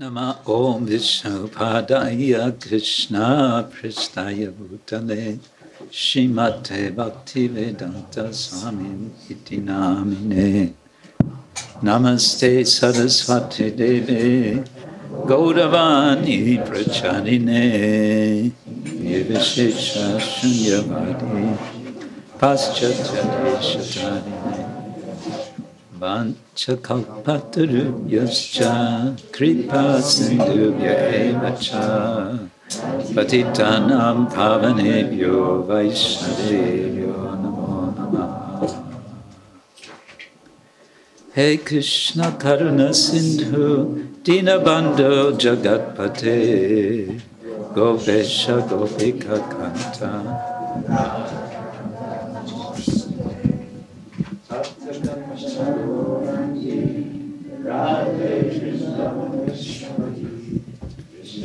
Nama Om Vishnupadaya Krishna Pristaya Bhutale Shimate Bhaktivedanta Swami Iti Namine Namaste Saraswati Deve Gauravani Pracharine Nirvishesha Shunyavadi Paschatya Deshatarine Vanchakalpatarubhyascha kripa sindhubhya eva cha patitanam pavanebhyo vaishnavebhyo namo namaha Hey Krishna Karuna Sindhu Dinabandho Jagatpate Govesha Gopika Kanta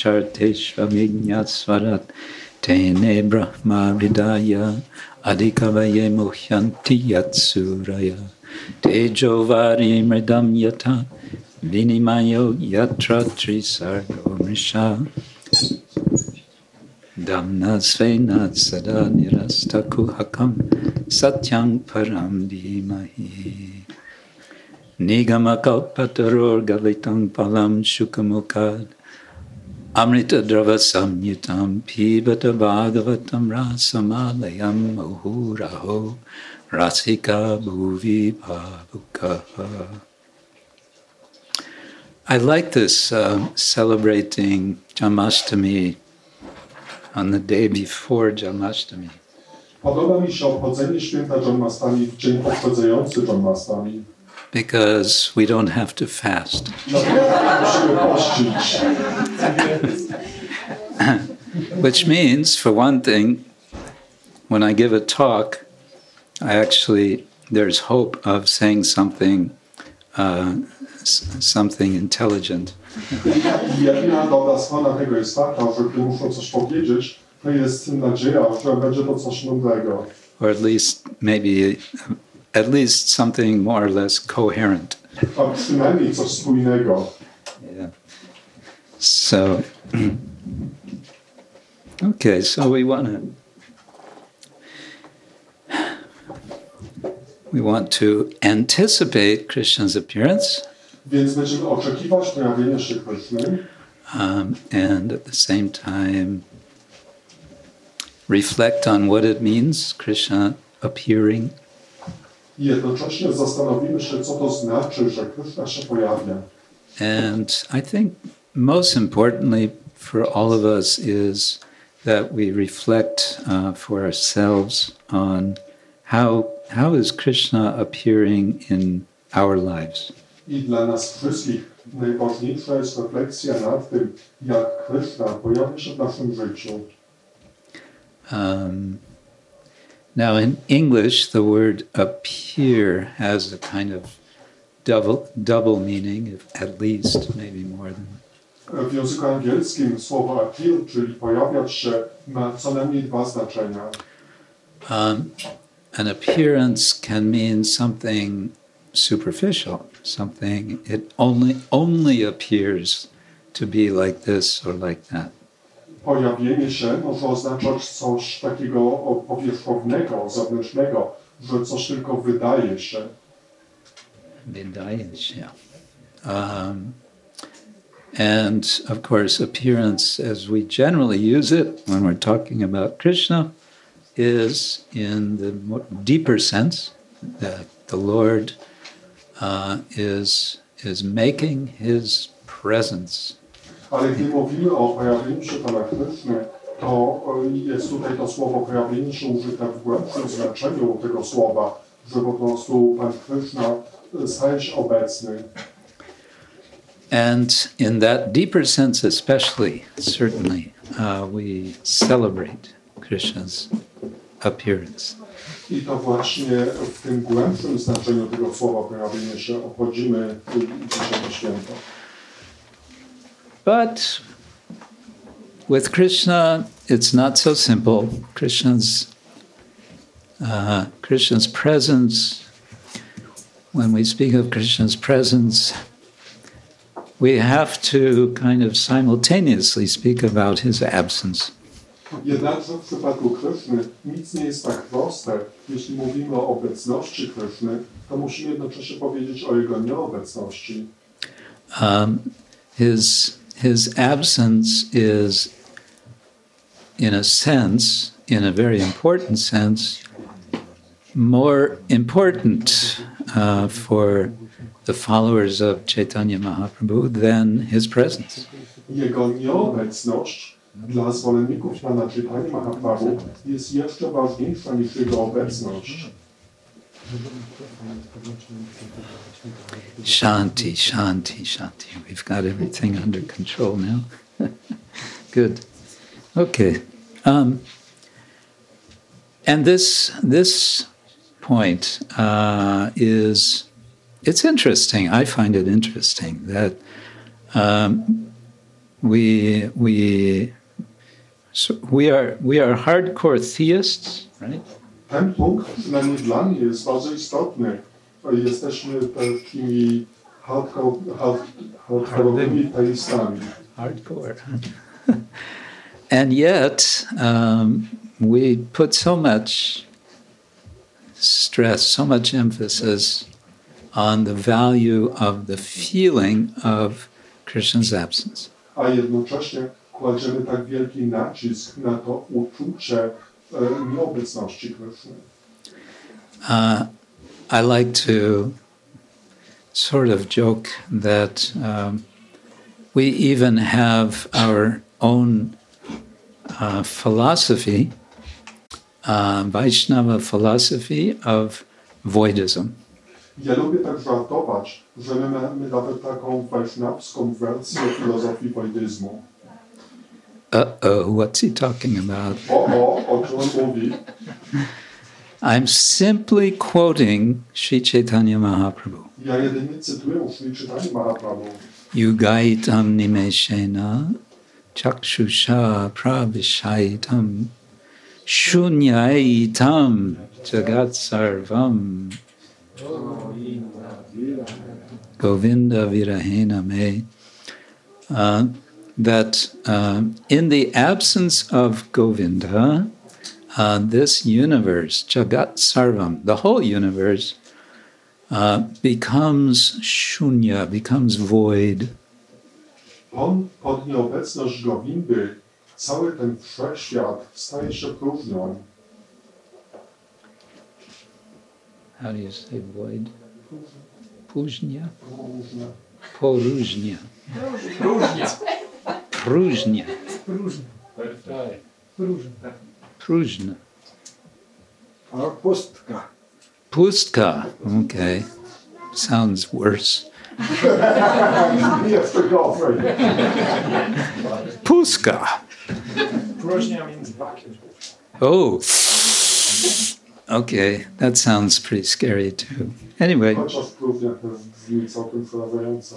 Charteshvaminyasvarat tene brahma vidaya adikavaye muhyanti yatsuraya tejo vari mridam yata vinimayo yatra trisargo mrisha damna svenat sada nirastakuhakam satyam param dhimahi Nigamakalpataror galitam palam shukamukad Amrita drava samyutam pibata bhagavatam rasamalayam muhuraho rasika bhuvi bhavukaha. I like this uh, celebrating Janmashtami on the day before Janmashtami. Podoba mi się obchodzenie święta Janmastami w dzień poprzedzający Janmastami. Because we don't have to fast. Which means, for one thing, when I give a talk, I actually, there's hope of saying something, uh, something intelligent. Jedyna dobra strona tego jest taka, że gdy muszą coś powiedzieć, to jest nadzieja, że będzie to coś mądrego. Or at least, maybe, at least something more or less coherent. A przynajmniej coś spójnego. Yeah. So, okay, so we want to we want to anticipate Krishna's appearance Więc będziemy oczekiwać pojawienia się Kryszny um, and at the same time reflect on what it means, Krishna appearing, i jednocześnie zastanowimy się, co to znaczy, że Kryszna się pojawia. and I think most importantly for all of us is that we reflect uh, for ourselves on how how is Krishna appearing in our lives. I dla nas wszystkich najważniejsza jest refleksja nad tym, jak Kryszna pojawia się w naszym życiu. Um, now, in English, the word appear has a kind of double double meaning, if at least maybe more than. W języku angielskim słowo appeal, czyli pojawiać się, ma co najmniej dwa znaczenia. Um, an appearance can mean something superficial, something it only only appears to be like this or like that. Pojawienie się może oznaczać coś takiego powierzchownego, zewnętrznego, że coś tylko wydaje się. Vydaje się. Um, and of course, appearance, as we generally use it when we're talking about Krishna, is in the deeper sense that the Lord uh, is is making His presence Ale gdy mówimy o pojawieniu się Kryszny, to e, jest tutaj to słowo pojawienie się użyte w głębszym znaczeniu tego słowa, że po prostu Pan Kryszna staje się obecny. And in that deeper sense, especially, certainly, uh, we celebrate Krishna's appearance. I to właśnie w tym głębszym znaczeniu tego słowa pojawienie się obchodzimy dzisiejsze święto. But with Krishna, it's not so simple. Krishna's uh, Krishna's presence. When we speak of Krishna's presence, we have to kind of simultaneously speak about his absence. Jednakże w przypadku Kryszny nic nie jest tak proste. Jeśli mówimy o obecności Kryszny, to musimy jednocześnie powiedzieć o jego nieobecności. Um, his his absence is, in a sense, in a very important sense, more important uh, for the followers of Chaitanya Mahaprabhu than his presence. Shanti, shanti, shanti. We've got everything under control now. Good. Okay. Um, and this this point uh, is it's interesting. I find it interesting that um, we we so we are we are hardcore theists, right? Ten punkt przynajmniej dla mnie jest bardzo istotny. Jesteśmy takimi hardcore, hard, hardkorowymi teistami. Hardcore. and yet, um, we put so much stress, so much emphasis on the value of the feeling of Krishna's absence. A jednocześnie kładziemy tak wielki nacisk na to uczucie nieobecności. Uh, I like to sort of joke that um, we even have our own uh, philosophy, uh, Vaishnava philosophy of voidism. Ja lubię tak żartować, że my mamy nawet taką wajsznawską wersję filozofii wojdyzmu. Uh oh, what's he talking about? I'm simply quoting Sri Chaitanya Mahaprabhu. Ja jedynie cytuję Sri Chaitanya Mahaprabhu. Yugaitam nimeshena chakshusha pravishaitam shunyaitam jagat sarvam govinda virahena me. Uh, that uh, in the absence of Govinda, uh, this universe, Jagat Sarvam, the whole universe, uh, becomes shunya, becomes void. On pod nieobecność Gowindy, cały ten wszechświat staje się próżnią. How do you say void? Pujnya? Próżnia. Porujnya. Różnia. Prujnya. Różnia. Różnia. Prujna. A pustka. Pustka. Okay. Sounds worse. Jeszcze gorzej. Puska. Próżnia między bakiem. Oh. Okay, that sounds pretty scary too. Anyway, Chociaż próżnia też brzmi całkiem przerażająco.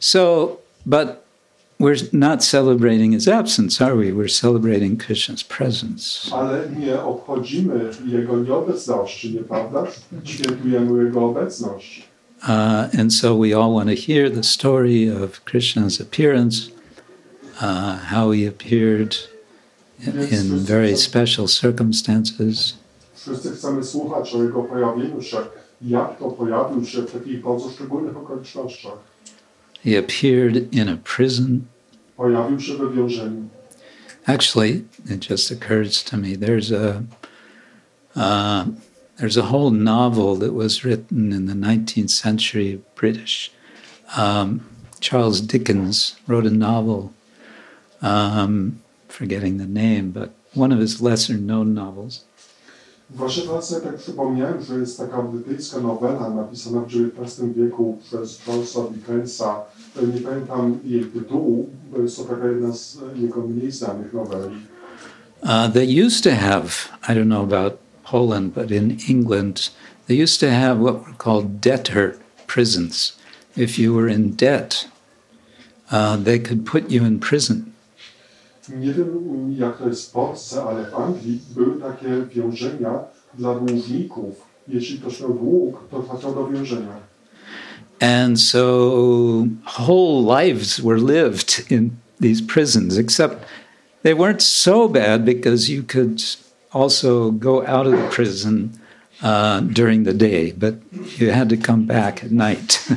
so, but we're not celebrating his absence, are we? We're celebrating Krishna's presence. Ale nie obchodzimy Jego nieobecności? Świętujemy Jego obecność. Uh, and so we all want to hear the story of Krishna's appearance, uh, how he appeared in, in very special circumstances. Wszyscy chcemy słuchać o Jego pojawieniu się, jak to pojawił się w takich bardzo szczególnych okolicznościach. He appeared in a prison. Pojawił się we więzieniu. Actually, it just occurs to me there's a uh, there's a whole novel that was written in the 19th century British um, Charles Dickens wrote a novel, um, forgetting the name, but one of his lesser known novels. Właśnie teraz tak przypomniałem, że jest taka brytyjska nowela napisana w XIX wieku przez Charlesa Dickensa. Nie pamiętam jej tytułu, bo jest to taka jedna z jego mniej znanych noweli. Uh, they used to have, I don't know about Poland, but in England, they used to have what were called debtor prisons. If you were in debt, uh, they could put you in prison. Nie wiem jak to jest w Polsce, ale w Anglii były takie więzienia dla dłużników. Jeśli ktoś miał dług, to trafiał do więzienia. And so whole lives were lived in these prisons, except they weren't so bad because you could also go out of the prison uh, during the day, but you had to come back at night.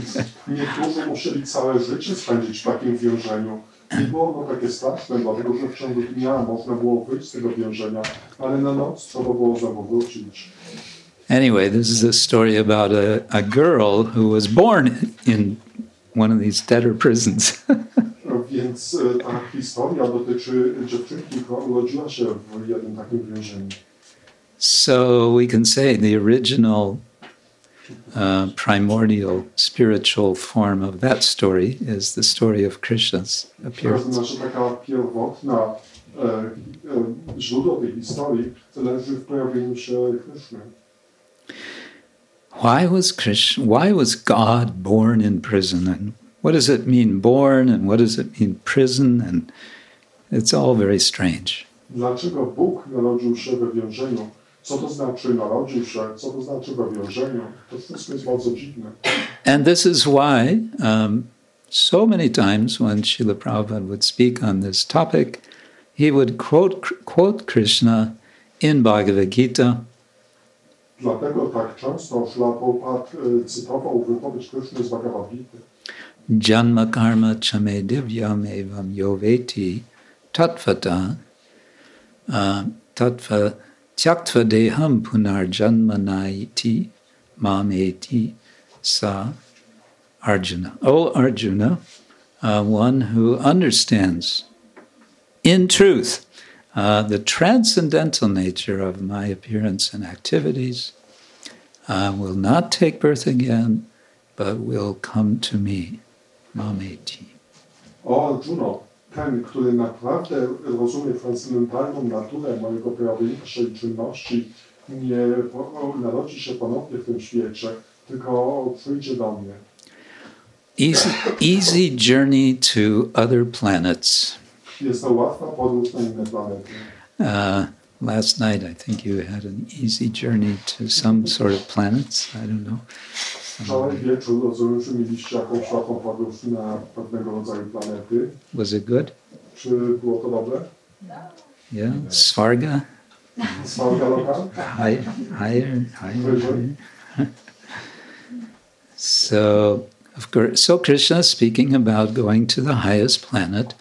Było takie straszne, dlatego że w ciągu dnia można było wyjść z tego więzienia, ale na noc trzeba było znowu wrócić. Anyway, this is a story about a, a girl who was born in one of these debtor prisons. Więc ta historia dotyczy dziewczynki, która urodziła się w jednym takim więzieniu. so we can say the original uh, primordial spiritual form of that story is the story of Krishna's appearance. znaczy taka pierwotna źródło tej historii leży w pojawieniu się Kryszny. Why was Krishna, why was God born in prison? And what does it mean born? And what does it mean prison? And it's all very strange. Dlaczego Bóg narodził się we więzieniu? Co to znaczy narodził się? Co to znaczy we więzieniu? To wszystko jest bardzo dziwne. And this is why um, so many times when Srila Prabhupada would speak on this topic, he would quote, quote Krishna in Bhagavad Gita Dlatego tak często cytował wypowiedź Kryszny z Bhagavad Gita. Janma karma chame divyam evam yoveti tatvata uh, tatva tyaktva deham punar janmanaiti mameti sa Arjuna. O Arjuna, uh, one who understands in truth uh, the transcendental nature of my appearance and activities uh, will not take birth again, but will come to me. Mameti. O Arjuno, ten, który naprawdę rozumie transcendentalną naturę mojego czynności, nie narodzi się ponownie w tym świecie, tylko przyjdzie do mnie. Easy, easy journey to other planets. Jest to łatwa podróż na inne planety. Uh, last night, I think you had an easy journey to some sort of planets. I don't know. Wczoraj wieczór rozumiem, mieliście jakąś łatwą podróż na pewnego rodzaju planety. Was it good? Czy było to dobre? Yeah. Svarga? Sławka lokal? High, higher, higher. higher. So, of course, so Krishna is speaking about going to the highest planet,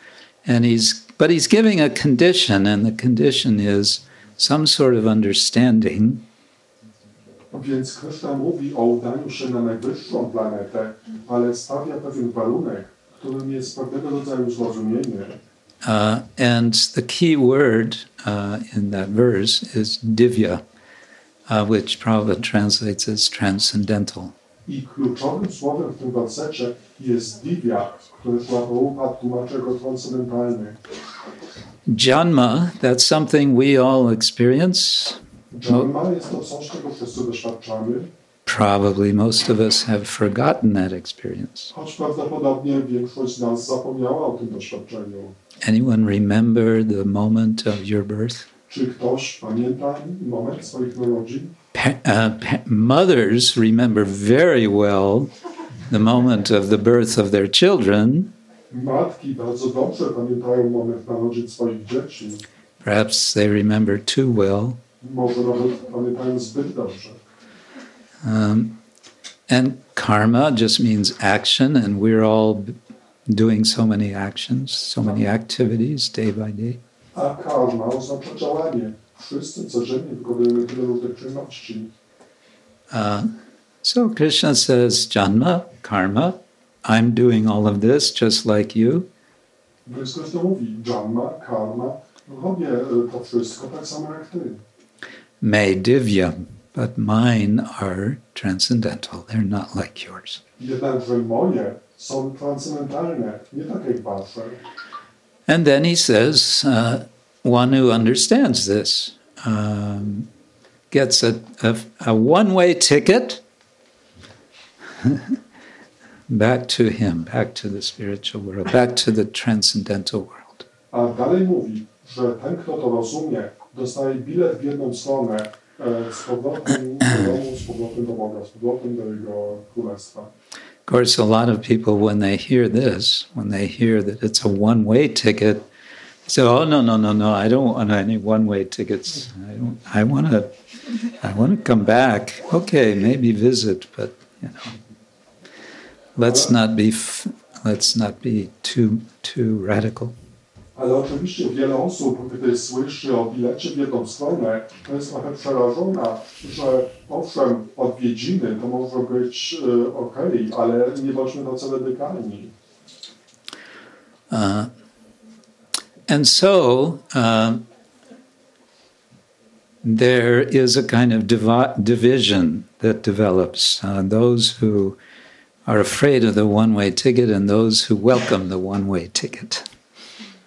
and he's but he's giving a condition, and the condition is some sort of understanding Więc Kryszna mówi o udaniu się na najwyższą planetę, ale stawia pewien warunek, którym jest pewnego rodzaju zrozumienie. Uh, and the key word uh, in that verse is divya, uh, which Prabhupada translates as transcendental. I kluczowym słowem w tym wersecie jest divya, które Prabhupada tłumaczy jako transcendentalny. Janma, that's something we all experience. Dharma jest to coś, czego wszyscy doświadczamy, Probably most of us have forgotten that experience. choć prawdopodobnie większość z nas zapomniała o tym doświadczeniu. Anyone remember the moment of your birth? Czy ktoś pamięta moment swoich narodzin? Pa- uh, pa- mothers remember very well the moment of the birth of their children. Matki bardzo dobrze pamiętają moment narodzin swoich dzieci. Perhaps they remember too well. Może nawet pamiętają zbyt dobrze. Um, and karma just means action, and we're all doing so many actions, so many activities day by day. A karma oznacza działanie. Wszyscy codziennie wykonujemy tyle różnych czynności. Uh, so Krishna says, Janma, karma, I'm doing all of this just like you. May divya, but mine are transcendental. They're not like yours. And then he says, uh, one who understands this um, gets a, a, a one way ticket back to him, back to the spiritual world, back to the transcendental world. A dalej mówi, że ten, kto to rozumie, dostaje bilet w jedną stronę e, z powrotem do domu, z powrotem do Boga, z powrotem do Jego Królestwa. Of course, a lot of people, when they hear this, when they hear that it's a one way ticket, say, "Oh no, no, no, no! I don't want any one way tickets. I don't. I want to. I want to come back. Okay, maybe visit, but you know, let's not be. f- Let's not be too too radical." Ale oczywiście wiele osób, gdy słyszy o bilecie w jedną stronę, to jest trochę przerażona, że owszem, odwiedziny to może być okej, ale nie bądźmy tacy radykalni. Uh, and so um, there is a kind of divi- division that develops. Uh, those who are afraid of the one way ticket and those who welcome the one way ticket.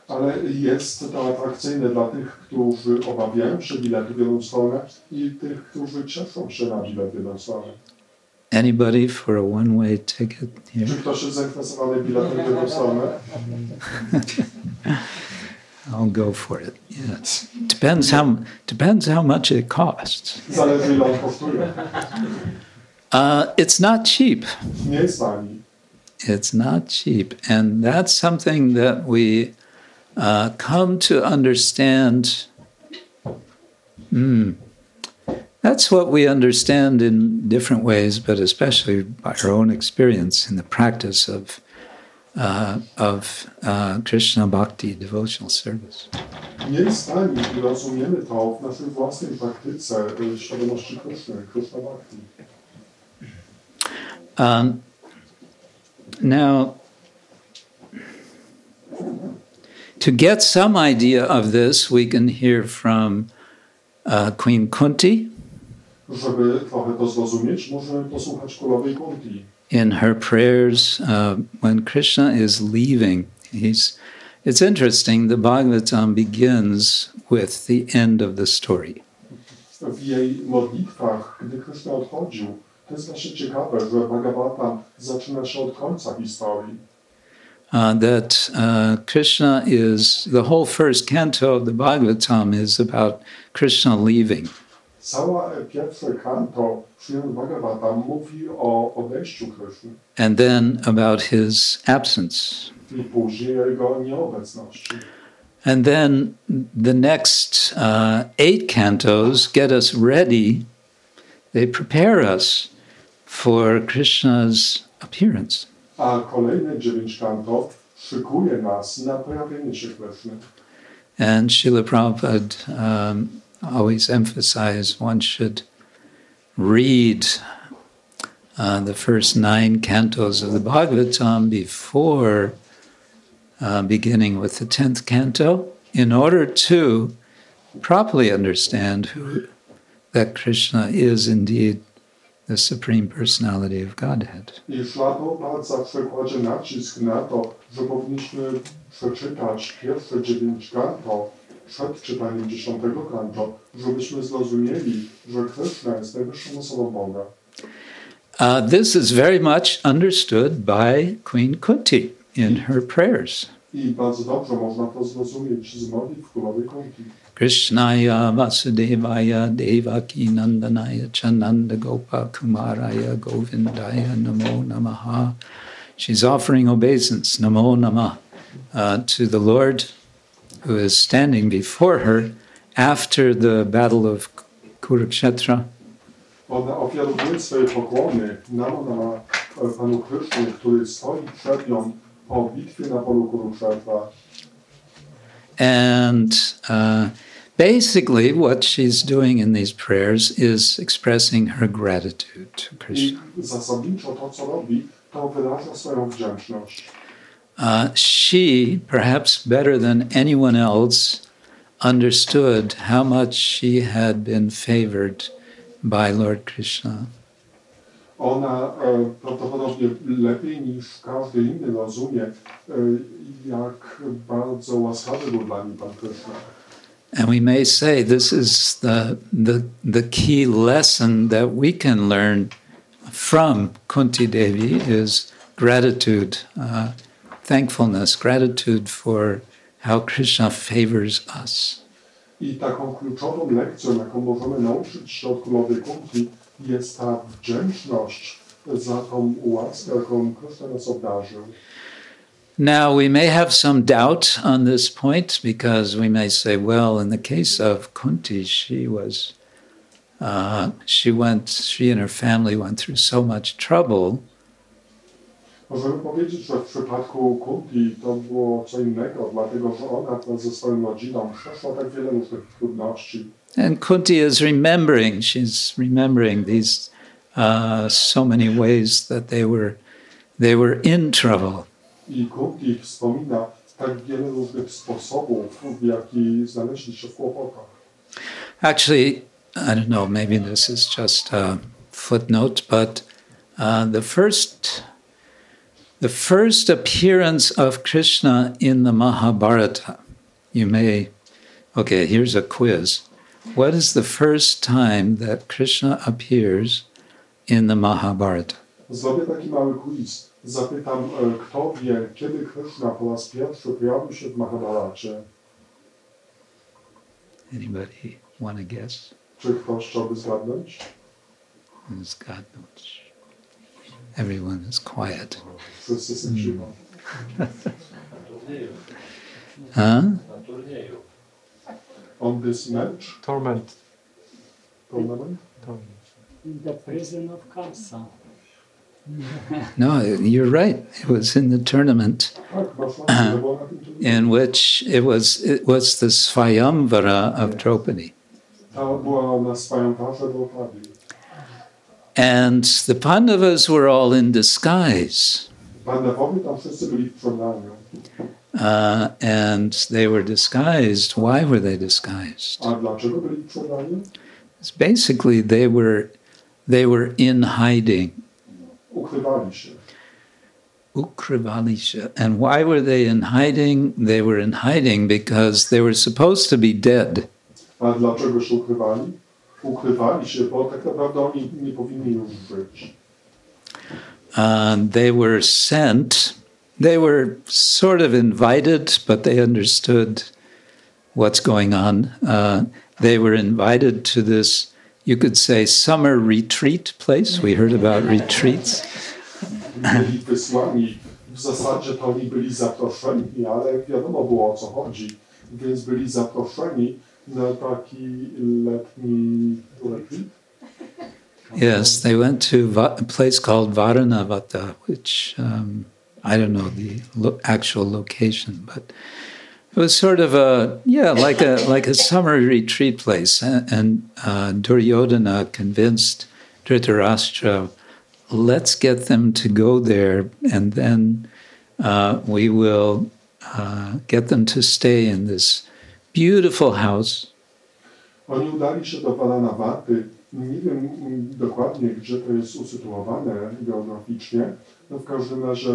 Ale jest to atrakcyjne dla tych, którzy obawiają się biletu w jedną stronę i tych, którzy cieszą się na bilet w jedną stronę. Anybody for a one way ticket Czy here? ktoś jest zainteresowany biletem w jedną stronę? I'll go for it. Yes. Depends how depends how much it costs. Zależy ile on kosztuje. Uh, it's not cheap. It's not cheap. And that's something that we uh, come to understand. Hmm. That's what we understand in different ways, but especially by our own experience in the practice of, uh, of uh, Krishna Bhakti devotional service. Rozumiemy to w naszej własnej praktyce świadomości Kryszna Bhakti. Um, now, to get some idea of this, we can hear from uh, Queen Kunti Żeby trochę to zrozumieć, możemy posłuchać królowej Kunti. in her prayers uh, when Krishna is leaving. He's, it's interesting, the Bhagavatam begins with the end of the story. W jej modlitwach, gdy Kryszna odchodził, to jest właśnie ciekawe, że Bhagavatam zaczyna się od końca historii. Uh, that uh, Krishna is, the whole first canto of the Bhagavatam is about Krishna leaving. Cała pierwsze kanto Bhagavatam mówi o odejściu Kryszny and then about his absence. i później jego nieobecności. And then the next uh, eight cantos get us ready, they prepare us for Krishna's appearance. A kolejne dziewięć kanto szykuje nas na pojawienie się Kryszny. And Srila Prabhupada um, always emphasized one should read uh, the first nine cantos of the Bhagavatam before uh, beginning with the tenth canto in order to properly understand who, that Krishna is indeed the Supreme Personality of Godhead. I Szlaprabhat zawsze kładzie nacisk na to, że powinniśmy przeczytać pierwsze dziewięć kanto przed czytaniem dziesiątego kanto, żebyśmy zrozumieli, że Kryszna jest najwyższą osobą Boga. Uh, this is very much understood by Queen Kunti in her prayers. I bardzo dobrze można to zrozumieć z modlitw królowej Kunti. Krishnaya Vasudevaya Devaki Nandanaya Chananda Gopa Kumaraya Govindaya Namo Namaha. She's offering obeisance, Namo Namah, uh, to the Lord who is standing before her after the battle of Kurukshetra. Kurukshetra. And uh, basically, what she's doing in these prayers is expressing her gratitude to Krishna. zasadniczo to, co robi, to wyraża swoją wdzięczność. Uh, she, perhaps better than anyone else, understood how much she had been favored by Lord Krishna. Ona e, prawdopodobnie lepiej niż każdy inny rozumie, e, jak bardzo łaskawy był dla niej Pan Krishna. And we may say this is the, the, the key lesson that we can learn from Kunti Devi is gratitude, uh, thankfulness, gratitude for how Krishna favors us. I taką kluczową lekcją, jaką możemy nauczyć się od królowej Kunti, jest ta wdzięczność za tą łaskę, jaką Krishna nas obdarzył. Now, we may have some doubt on this point because we may say, well, in the case of Kunti, she was, uh, she went, she and her family went through so much trouble. Możemy powiedzieć, że w przypadku Kunti to było co innego, dlatego że ona wraz ze swoją rodziną przeszła tak wiele różnych trudności. And Kunti is remembering, she's remembering these uh, so many ways that they were, they were in trouble. I Kunti wspomina tak wiele różnych sposobów, w jaki znaleźli się w kłopotach. Actually, I don't know, maybe this is just a footnote, but uh, the first the first appearance of Krishna in the Mahabharata, you may okay, here's a quiz. What is the first time that Krishna appears in the Mahabharata? Zrobię taki mały quiz. Zapytam, kto wie, kiedy Krishna po raz pierwszy pojawił się w Mahabharacie? Anybody want to guess? Czy ktoś chciałby zgadnąć? As God knows. Everyone is quiet. Wszyscy są cicho. Hmm. Huh? Na turnieju. On this match, Torment. tournament? Torment. In the prison of Kamsa. No, you're right. It was in the tournament. Tak, masz rację, że było na tym turnieju. in which it was it was the Swayamvara of Draupadi. Ta była na swoją parze do Padli. And the Pandavas were all in disguise. Pandawowie tam wszyscy byli w przebraniu. Uh, and they were disguised. Why were they disguised? A dlaczego byli w przebraniu? It's basically they were they were in hiding. Ukrywali się. Ukrivalisha. And why were they in hiding? They were in hiding because they were supposed to be dead. A dlaczego się ukrywali? Ukrywali się, bo tak naprawdę oni nie powinni już być. Uh, they were sent. They were sort of invited, but they understood what's going on. Uh, they were invited to this, you could say, summer retreat place. We heard about retreats. W zasadzie to oni byli zaproszeni, ale wiadomo było o co chodzi. Więc byli zaproszeni na taki letni retreat. Yes, they went to a place called Varanavata, which um, I don't know the lo- actual location, but it was sort of a yeah, like a like a summer retreat place. And, and uh, Duryodhana convinced Dhritarashtra, let's get them to go there, and then uh, we will uh, get them to stay in this beautiful house. Nie wiem mm, dokładnie, gdzie to jest usytuowane geograficznie. No w każdym razie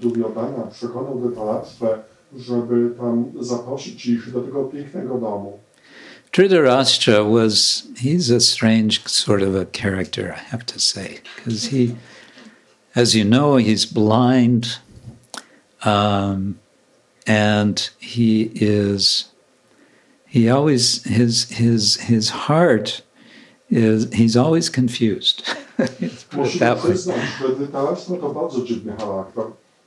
Duryodhana przekonał żeby tam zaprosić ich do tego pięknego domu. Was, he's a strange sort of a character, I have to say, because he, as you know, he's blind um, and he is, he always, his, his, his heart is, he's always confused. Let's put it Musimy that przyznać, że to bardzo dziwny charakter.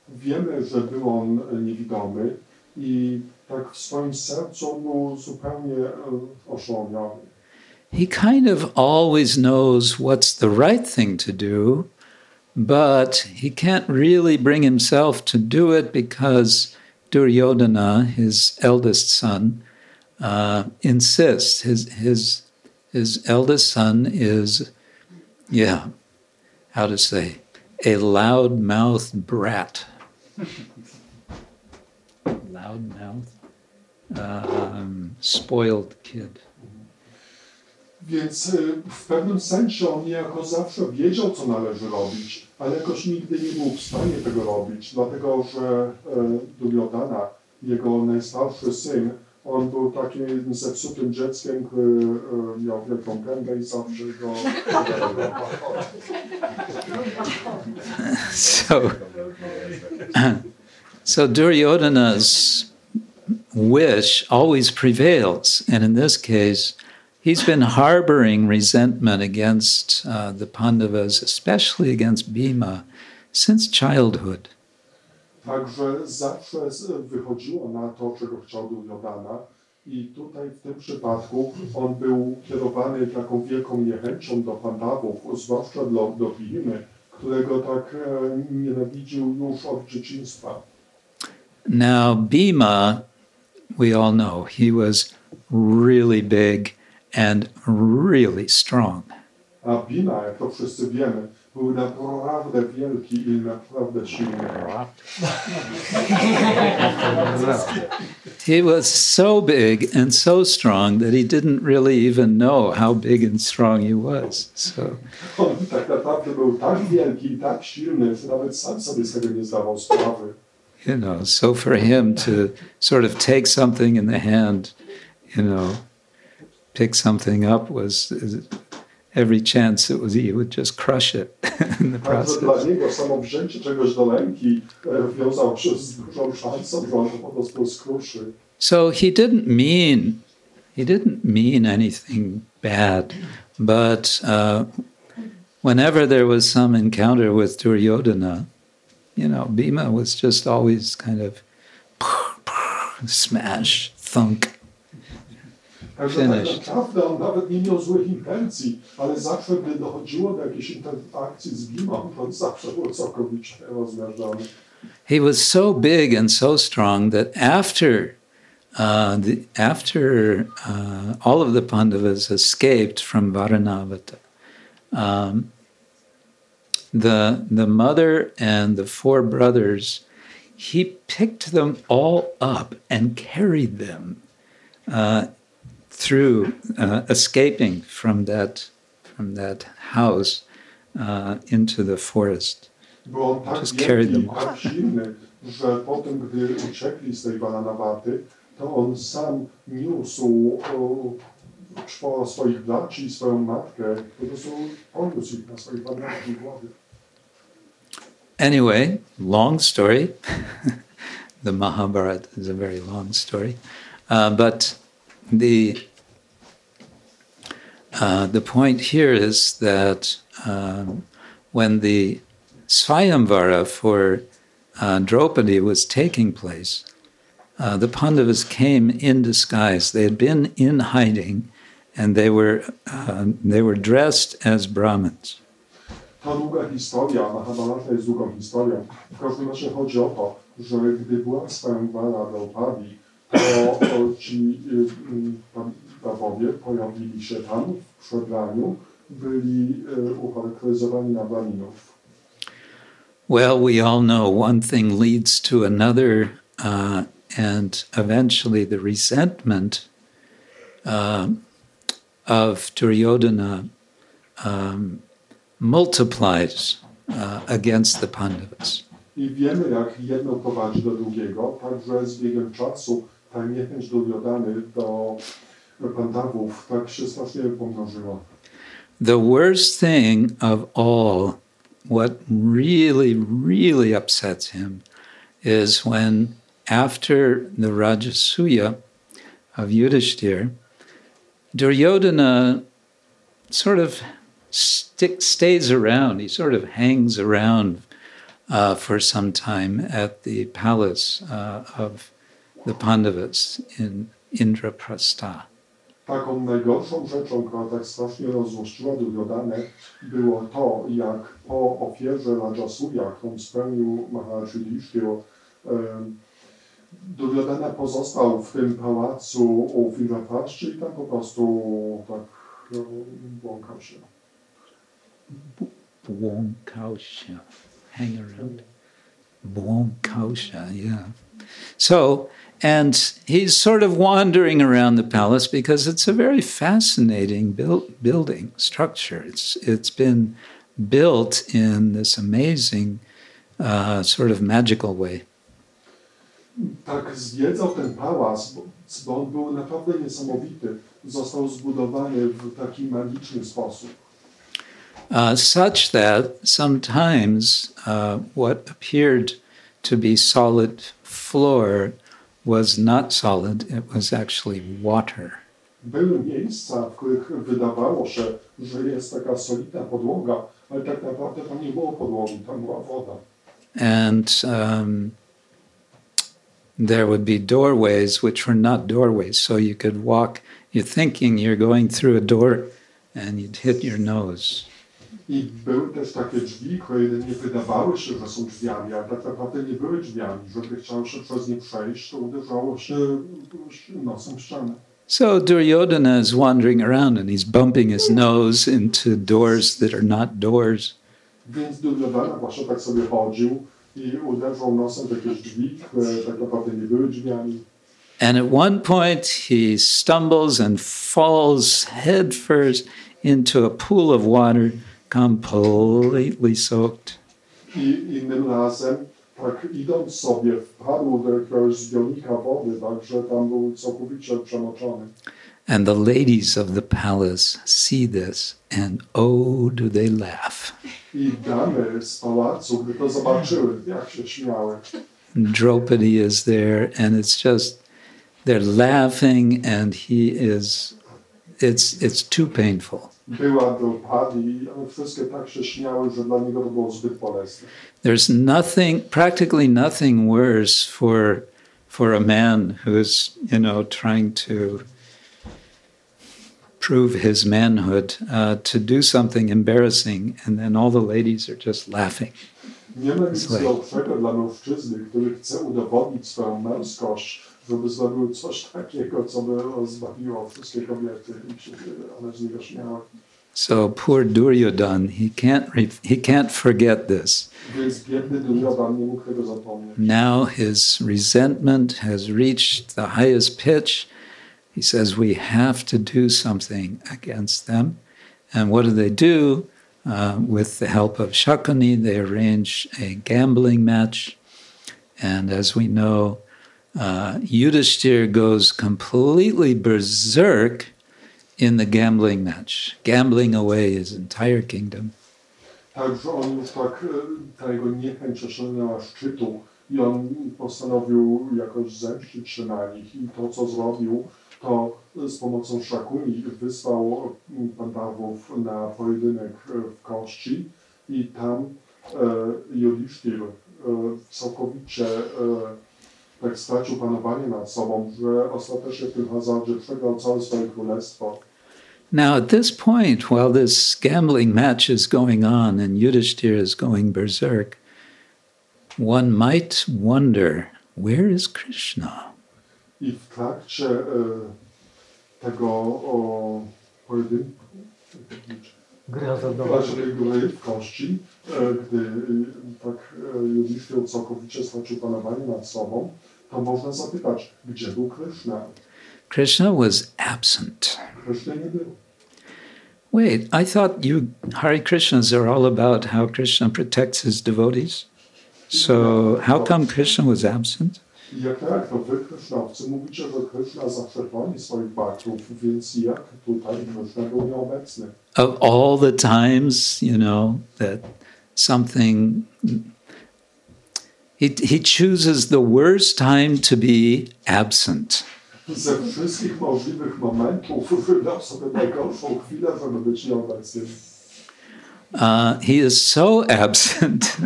Wiemy, że był on niewidomy i tak w swoim sercu był zupełnie oszołomiony. he kind of always knows what's the right thing to do, but he can't really bring himself to do it because Duryodhana, his eldest son, uh, insists. His his his eldest son is, yeah, how to say, a loudmouthed brat. loudmouth, um, spoiled kid. Więc w pewnym sensie on niejako zawsze wiedział, co należy robić, ale jakoś nigdy nie był w stanie tego robić, dlatego że e, Duryodhana, jego najstarszy syn, on był zepsutym dzieckiem, który miał wielką i zawsze go So, so Duryodhana's wish always prevails, and in this case, he's been harboring resentment against uh, the Pandavas, especially against Bhima, since childhood. Także zawsze wychodziło na to, czego chciał Duryodhana i tutaj w tym przypadku on był kierowany taką wielką niechęcią do Pandawów, zwłaszcza do, do Bhimy, którego tak e, nienawidził już od dzieciństwa. Now, Bhima, we all know, he was really big and really strong. A Bhima, jak to wszyscy wiemy, wielki i naprawdę silny. He was so big and so strong that he didn't really even know how big and strong he was. So, you know, so for him to sort of take something in the hand, you know, pick something up was every chance it was he would just crush it in the dla process. niego samo wzięcie czegoś do ręki wiązało dużą szansą, że on po prostu skruszy. So he didn't mean he didn't mean anything bad, but uh, whenever there was some encounter with Duryodhana, you know, Bhima was just always kind of smash, thunk. Także Finish. tak naprawdę on nawet nie miał złych intencji, ale zawsze, gdy dochodziło do jakiejś interakcji z Bimą, to zawsze był całkowicie rozmiażdżony. He was so big and so strong that after uh, the, after uh, all of the Pandavas escaped from Varanavata, um, the the mother and the four brothers, he picked them all up and carried them uh, through uh, escaping from that from that house uh, into the forest. Just i them. tak silny, że potem, gdy uciekli z tej Varanawaty, to on sam niósł o, czworo swoich braci i swoją matkę, po prostu poniósł ich na swoich głowie. Anyway, long story. the Mahabharata is a very long story. Uh, but the, uh, the point here is that um, when the Swayamvara for uh, Draupadi was taking place, uh, the Pandavas came in disguise. They had been in hiding and they were, uh, they were dressed as Brahmins. Ta długa historia, Mahabharata jest długą historią. W każdym razie chodzi o to, że gdy była Draupadi, to o, ci y, y, pojawili się tam przebraniu, byli ucharakteryzowani na Braminów. Well, we all know one thing leads to another, uh, and eventually the resentment uh, of Duryodhana um, multiplies uh, against the Pandavas. I wiemy, jak jedno prowadzi do drugiego, także z biegiem czasu ta niechęć Duryodhany do The worst thing of all, what really, really upsets him, is when after the Rajasuya of Yudhishthir, Duryodhana sort of stays around. He sort of hangs around uh, for some time at the palace uh, of the Pandavas in Indraprastha. Taką najgorszą rzeczą, która tak strasznie rozzłościła Duryodhanę, było to, jak po ofierze Rajasuya, którą spełnił Maharaj em, Duryodhana pozostał w tym pałacu u Indrapraszczy i tam po prostu tak no, błąkał się. Błąkał się. hang around. Bwonkausha, yeah. So, and he's sort of wandering around the palace because it's a very fascinating build, building structure. It's it's been built in this amazing uh, sort of magical way. Tak zwiedzał ten pałac, bo, bo on był naprawdę niesamowity. Został zbudowany w taki magiczny sposób. uh, such that sometimes uh, what appeared to be solid floor was not solid, it was actually water. Były miejsca, w których wydawało się, że jest taka solidna podłoga, ale tak naprawdę tam nie było podłogi, tam była woda. And um, there would be doorways which were not doorways, so you could walk, you're thinking you're going through a door and you'd hit your nose. I były też takie drzwi, które jedynie wydawały się, że są drzwiami, a tak naprawdę nie były drzwiami. Żeby chciał się przez nie przejść, to uderzało się nosem w ścianę. So Duryodhana is wandering around and he's bumping his nose into doors that are not doors. Więc Duryodhana właśnie tak sobie chodził i uderzał nosem w jakieś drzwi, które tak naprawdę nie były drzwiami. And at one point, he stumbles and falls headfirst into a pool of water, completely soaked. I innym razem, tak idąc sobie, wpadł do jakiegoś zbiornika wody, także tam był całkowicie przemoczony. And the ladies of the palace see this, and oh, do they laugh. I damy z pałacu, gdy to zobaczyły, jak się śmiały. Draupadi is there, and it's just, they're laughing, and he is, it's, it's too painful. Była i one wszystkie tak się śmiały, że dla niego to było zbyt bolesne. There's nothing, practically nothing worse for, for a man who's, you know, trying to prove his manhood uh, to do something embarrassing, and then all the ladies are just laughing. Nie ma nic gorszego dla mężczyzny, który chce udowodnić swoją męskość, żeby coś takiego, co by wszystkie kobiety i się one z niego śmiały. So poor Duryodhan, he can't he can't forget this. Więc biedny Duryodhan nie mógł tego zapomnieć. Now his resentment has reached the highest pitch. He says we have to do something against them. And what do they do? Uh, with the help of Shakuni, they arrange a gambling match. And as we know, uh, Yudhishthir goes completely berserk in the gambling match, gambling away his entire kingdom. Także on już tak, ta jego niechęć osiągnęła szczytu i on postanowił jakoś zemścić się na nich i to, co zrobił, to z pomocą Szakuni wysłał mm, Pandawów na pojedynek w kości i tam e, Judisztyr e, całkowicie e, tak stracił panowanie nad sobą, że ostatecznie w tym hazardzie przegrał całe swoje królestwo. Now, at this point, while this gambling match is going on and Yudhishthir is going berserk, one might wonder where is Krishna? I w trakcie e, tego o, pojedynku, Gra w trakcie tej gry w kości, e, gdy e, tak Judisztyr całkowicie stracił panowanie nad sobą, to można zapytać, gdzie był Krishna? Krishna was absent. Krishna nie. Wait, I thought you Hare Krishnas are all about how Krishna protects his devotees. So, how come Krishna was absent? Jak tak, to wy Krishnowcy mówicie, że Krishna zawsze chroni swoich baktów, więc jak tutaj Krishna był nieobecny? Of all the times, you know, that something. He, he chooses the worst time to be absent. Ze wszystkich możliwych momentów wybrał sobie najgorszą chwilę, żeby być nieobecnym. Uh, he is so absent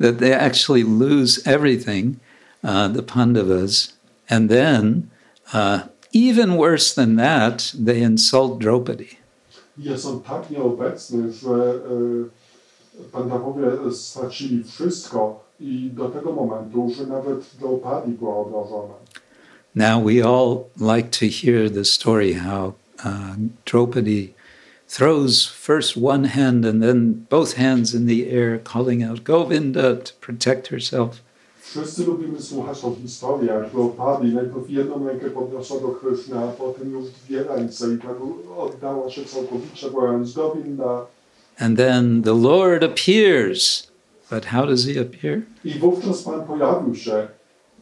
that they actually lose everything, uh, the Pandavas. And then, uh, even worse than that, they insult Draupadi. Jest on tak nieobecny, że Pandawowie stracili wszystko i do tego momentu, że nawet była obrażona. Now, we all like to hear the story how uh, Draupadi throws first one hand and then both hands in the air, calling out Govinda to protect herself. Wszyscy lubimy słuchać o historii, jak Draupadi najpierw jedną rękę podniosła do Kryszny, a potem już dwie ręce i tak oddała się całkowicie, wołając Govinda. And then the Lord appears. But how does he appear? I wówczas Pan pojawił się.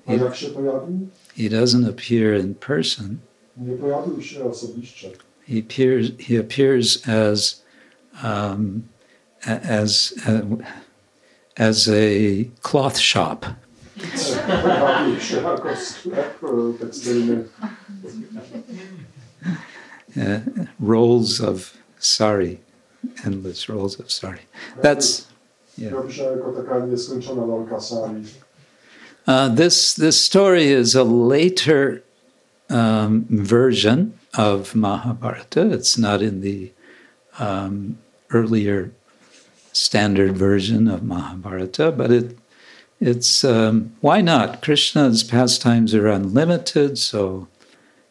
A I- jak się pojawił? He doesn't appear in person. Nie pojawił się osobiście. He appears. He appears as, um, a- as uh, as a cloth shop. Pojawił się jako sklep tekstylny. uh, rolls of sari, endless rolls of sari. That's yeah. Jako taka nieskończona rolka sali. Uh, this this story is a later um, version of Mahabharata. It's not in the um, earlier standard version of Mahabharata, but it it's um, why not? Krishna's pastimes are unlimited, so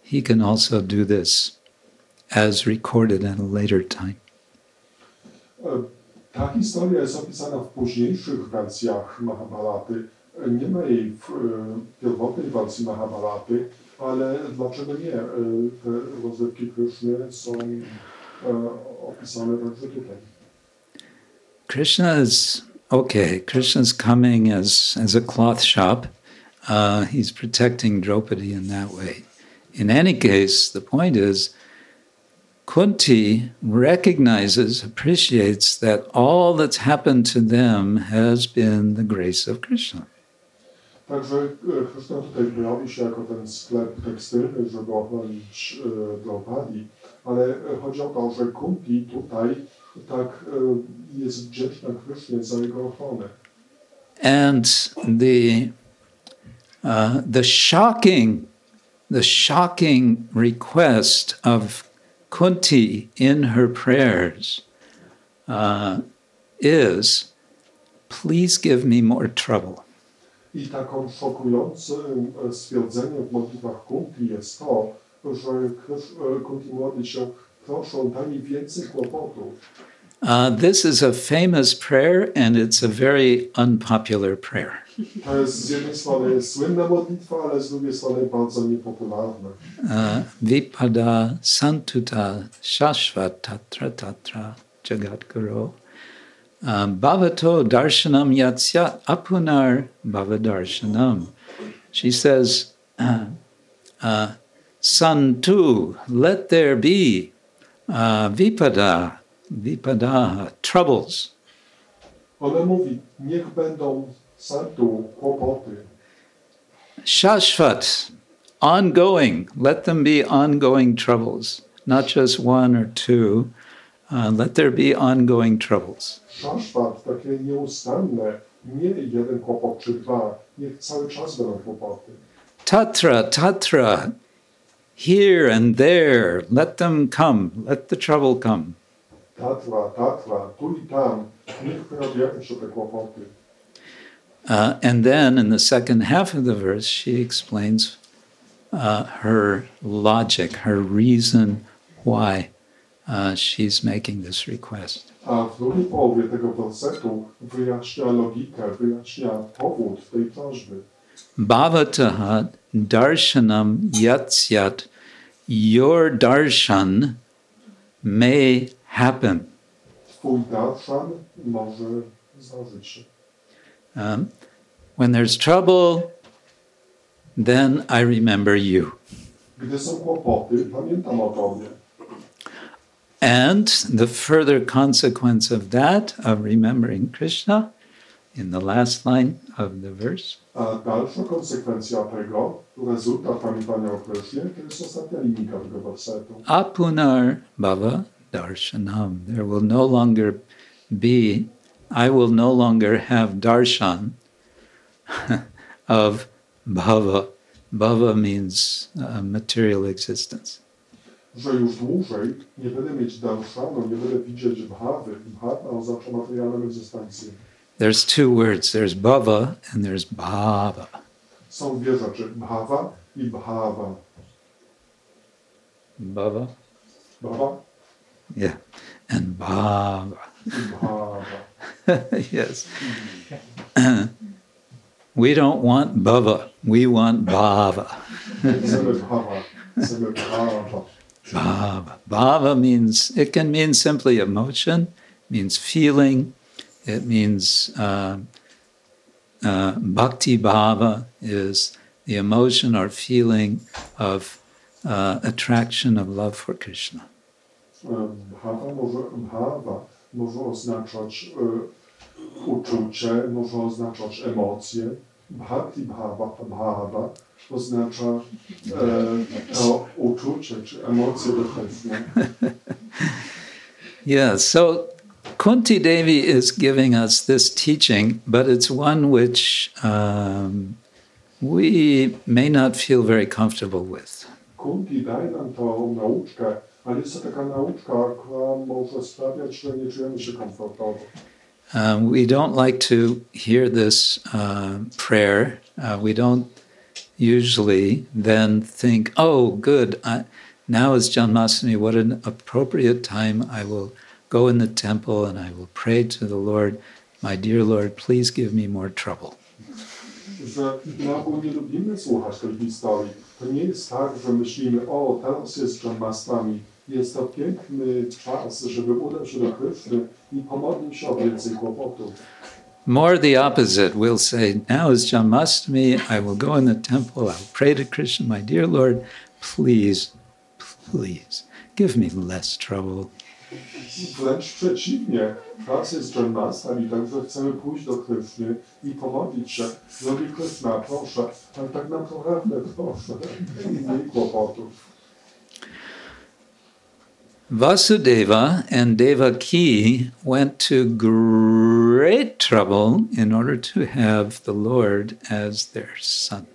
he can also do this as recorded at a later time. E, Ta historia jest opisana w późniejszych wersjach Mahabharaty. Nie ma jej w pierwotnej wersji Mahabharaty, ale dlaczego nie? Te rozrywki Kryszny są opisane także tutaj. Krishna is okay. Krishna's coming as as a cloth shop. Uh, he's protecting Draupadi in that way. In any case, the point is, Kunti recognizes, appreciates that all that's happened to them has been the grace of Krishna. Także Kryszna tutaj się jako ten sklep tekstylny, żeby ochronić e, eh, Draupadi, ale chodzi o to, że Kunti tutaj tak e, jest wdzięczna Krysznie za jego ochronę. And the uh, the shocking, the shocking request of Kunti in her prayers uh, is, "Please give me more trouble." I taką w Kunti jest to, że Kunti się, proszę, daj mi więcej kłopotów. Uh, this is a famous prayer, and it's a very unpopular prayer. Z jednej strony słynna modlitwa, ale z drugiej strony bardzo niepopularna. Uh, Vipada santuta shashvat tatra jagadguru uh, bhavato darshanam yatsya apunar bhavadarshanam. She says, uh, uh, santu, let there be uh, vipada, vipada, troubles. Ona mówi, niech będą santu, kłopoty. Shashvat, ongoing. Let them be ongoing troubles, not just one or two. Uh, let there be ongoing troubles. Szaszwat, takie nieustanne, nie jeden kłopot czy dwa, niech cały czas będą kłopoty. Tatra, tatra, here and there. Let them come. Let the trouble come. Uh, and then in the second half of the verse, she explains uh, her logic, her reason why uh, she's making this request. A w drugiej połowie tego wersetu wyjaśnia logikę, wyjaśnia powód tej prośby. Bhavataha darshanam yatsyat, your darshan may happen. Twój darshan może zdarzyć się. Um, when there's trouble, then I remember you. Gdy są kłopoty, pamiętam o Tobie. And the further consequence of that, of remembering Krishna, in the last line of the verse, dalsza konsekwencja tego, rezultat pamiętania o Krysznie, to jest ostatnia linijka tego wersetu. apunar bhava darshanam. There will no longer be, I will no longer have darshan of bhava. Bhava means uh, material existence. Że już dłużej nie będę mieć darszanu, nie będę widzieć bhawy. Bhava oznacza materialną egzystencję. There's two words there's bhava and there's bhava. Są dwie rzeczy, bhava i bhava. Bhava? Bhava? Yeah. and Bhava. bhava. yes. we don't want Bhava, we want Bhava. Nie chcemy bhava. Bhava. Bhava means, it can mean simply emotion, means feeling, it means uh, uh, bhakti bhava is the emotion or feeling of uh, attraction of love for Krishna. Bhava może, może oznaczać uczucie, może oznaczać emocje. Bhakti bhava, bhava oznacza e, to uczucie czy emocje Yeah, so Kunti Devi is giving us this teaching, but it's one which um, we may not feel very comfortable with. Kunti daje nam tą nauczkę, jest to taka nauczka, która może sprawiać, że nie czujemy się komfortowo. Um, we don't like to hear this uh, prayer. Uh, we don't usually then think, oh, good, I, now is Janmashtami, what an appropriate time. I will go in the temple and I will pray to the Lord, my dear Lord, please give me more trouble. Że na ogół nie lubimy słuchać tej historii. To nie jest tak, że myślimy, o, teraz jest Janmashtami. Jest to piękny czas, żeby udać do Kryszny i pomodlić się o więcej kłopotów. More the opposite. We'll say, now is Janmashtami, I will go in the temple, I will pray to Krishna, my dear Lord, please, please, give me less trouble. Wręcz przeciwnie, teraz jest Janmashtami, także chcemy pójść do Kryszny i pomodlić się. Drogi Kryszna, proszę, ale tak naprawdę proszę, mniej kłopotów. Vasudeva and Devaki went to great trouble in order to have the Lord as their son.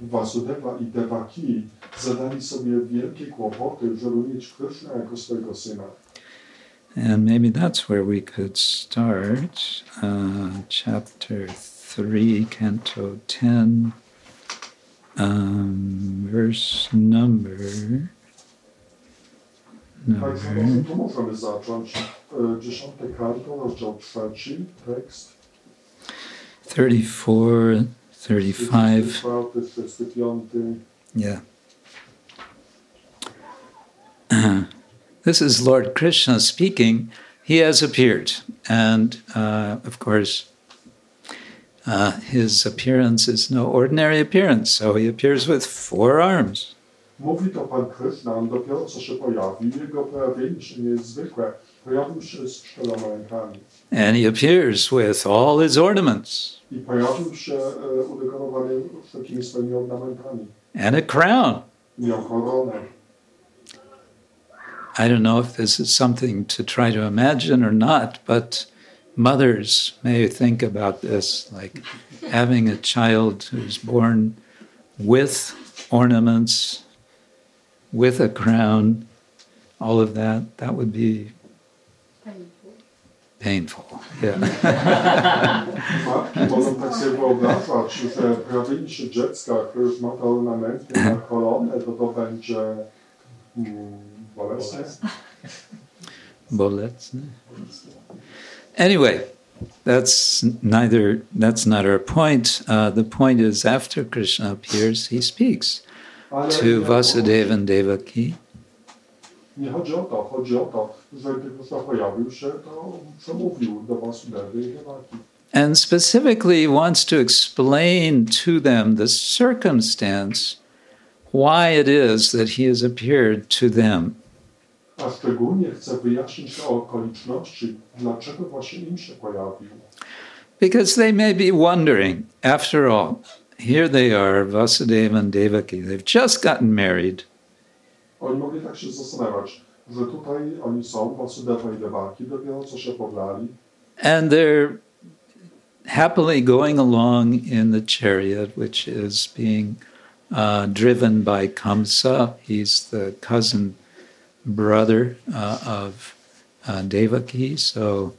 Vasudeva i Devaki zadali sobie wielkie kłopoty, żeby mieć Krishna jako swojego syna. And maybe that's where we could start. Uh, chapter 3, Canto 10, um, verse number. Tu możemy zacząć. Dziesiąty rozdział trzeci, tekst 34, 35. 34, 35. Yeah. this is Lord Krishna speaking. He has appeared. And uh, of course, uh, his appearance is no ordinary appearance. So he appears with four arms. Mówi to Pan dopiero co się pojawił. Jego pojawienie się nie jest zwykłe. Pojawił się z czteroma rękami. And he appears with all his ornaments I pojawił się udekorowany wszelkimi swoimi ornamentami. and a crown. Miał koronę. I don't know if this is something to try to imagine or not, but mothers may think about this like having a child who's born with ornaments, with a crown, all of that, that would be painful. Painful, Yeah. Matki tak sobie wyobrażać, że pojawienie się dziecka, które już ma te ornamenty na koronę, to to będzie bolesne. Anyway, that's neither that's not our point. Uh, the point is after Krishna appears, he speaks Ale to Vasudeva and Devaki. nie chodzi o to, chodzi o to, że Krishna pojawił się, to przemówił do Vasudewy i Devaki. and specifically wants to explain to them the circumstance why it is that he has appeared to them. A szczególnie chce wyjaśnić okoliczności, dlaczego właśnie im się pojawił. Because they may be wondering, after all, here they are, Vasudeva and Devaki, they've just gotten married, Oni mogli tak się zastanawiać, że tutaj oni są, Vasudeva i Devaki, dopiero co się pobrali, and they're happily going along in the chariot, which is being uh, driven by Kamsa. He's the cousin brother uh, of uh, Devaki. So,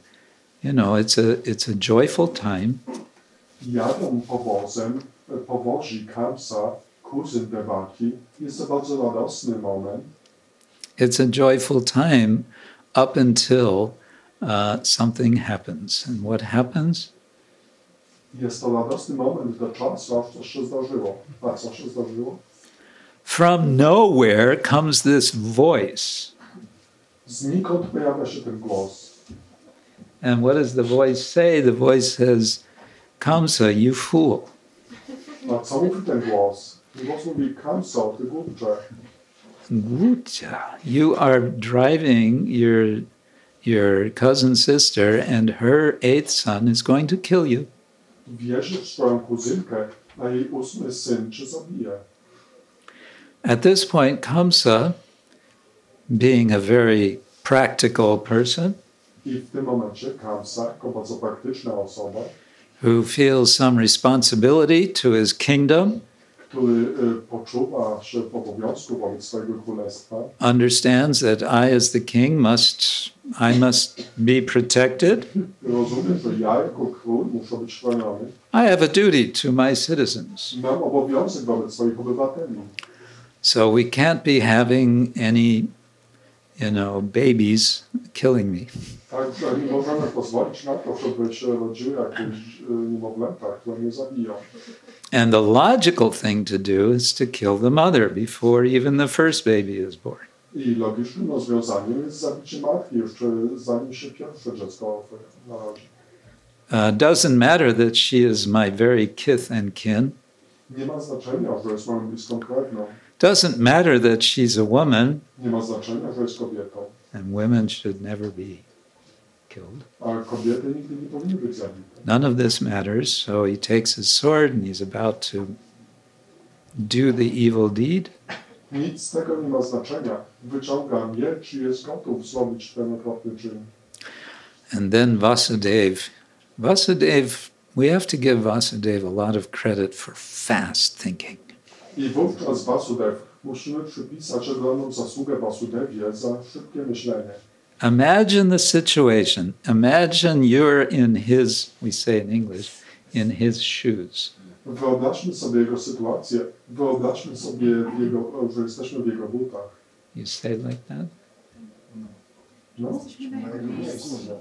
you know, it's a it's a joyful time. jadą powozem, kuzyn. Jest to bardzo radosny moment. It's a joyful time up until uh, something happens. And what happens? Jest to radosny moment do czasu, aż coś się zdarzyło. A co się zdarzyło? From nowhere comes this voice. Znikąd pojawia się ten głos. And what does the voice say? The voice says, Kamsa, you fool. A co mówi ten głos? Ten głos mówi, Kamso, ty głupcze. Gucha, you are driving your your cousin sister and her eighth son is going to kill you. Wierzysz w swoją kuzynkę, a jej ósmy syn cię. At this point, Kamsa, being a very practical person I w tym momencie Kamsa, jako bardzo praktyczna osoba, who feels some responsibility to his kingdom, który y, eh, poczuwa się w obowiązku wobec swojego królestwa, understands that I, as the king, must I must be protected. rozumie, że ja jako król muszę być chroniony. I have a duty to my citizens. Mam obowiązek wobec swoich obywateli. So we can't be having any, you know, babies killing me. Także nie możemy pozwolić na to, żeby się rodziły jakieś niemowlęta, które mnie zabiją. And the logical thing to do is to kill the mother before even the first baby is born. I logicznym rozwiązaniem jest zabicie matki jeszcze zanim się pierwsze dziecko narodzi. Uh, doesn't matter that she is my very kith and kin. Nie ma znaczenia, że jest moją bliską krewną. Doesn't matter that she's a woman, Nie ma znaczenia, że jest kobietą. and women should never be killed. Kobiety nigdy nie powinny być zabite. None of this matters. So he takes his sword and he's about to do the evil deed. Nic z tego nie ma znaczenia. Wyciąga miecz i jest gotów zrobić ten okropny czyn. And then Vasudev. Vasudev, we have to give Vasudev a lot of credit for fast thinking. I wówczas Wasudev musimy przypisać ogromną zasługę Wasudewie za szybkie myślenie. Imagine the situation. Imagine you're in his, we say in English, in his shoes. Wyobraźmy sobie jego sytuację. Wyobraźmy sobie, w jego, że jesteśmy w jego butach. You say it like that? No?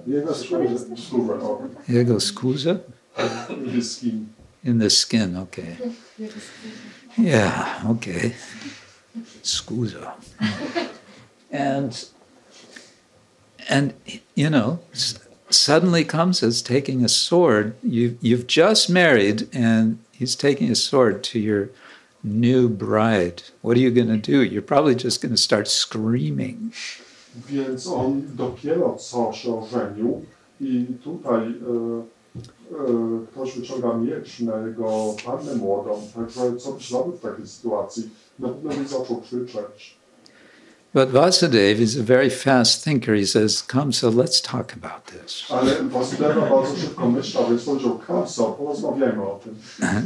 Jego skórze. skórze o, Jego scusa? his skin. In the skin, okay. Yeah, okay. Scusa. And and you know, suddenly comes as taking a sword. You you've just married, and he's taking a sword to your new bride. What are you going to do? You're probably just going to start screaming. Więc on dopiero co się ożenił i tutaj e, ktoś wyciąga miecz na jego pannę młodą. Także co byś zrobił w takiej sytuacji? Na pewno by zaczął krzyczeć. But Vasudev is a very fast thinker. He says, "Kamsa let's talk about this." Ale Wasudeva bardzo szybko myślał, więc powiedział, Kamso, porozmawiajmy o tym.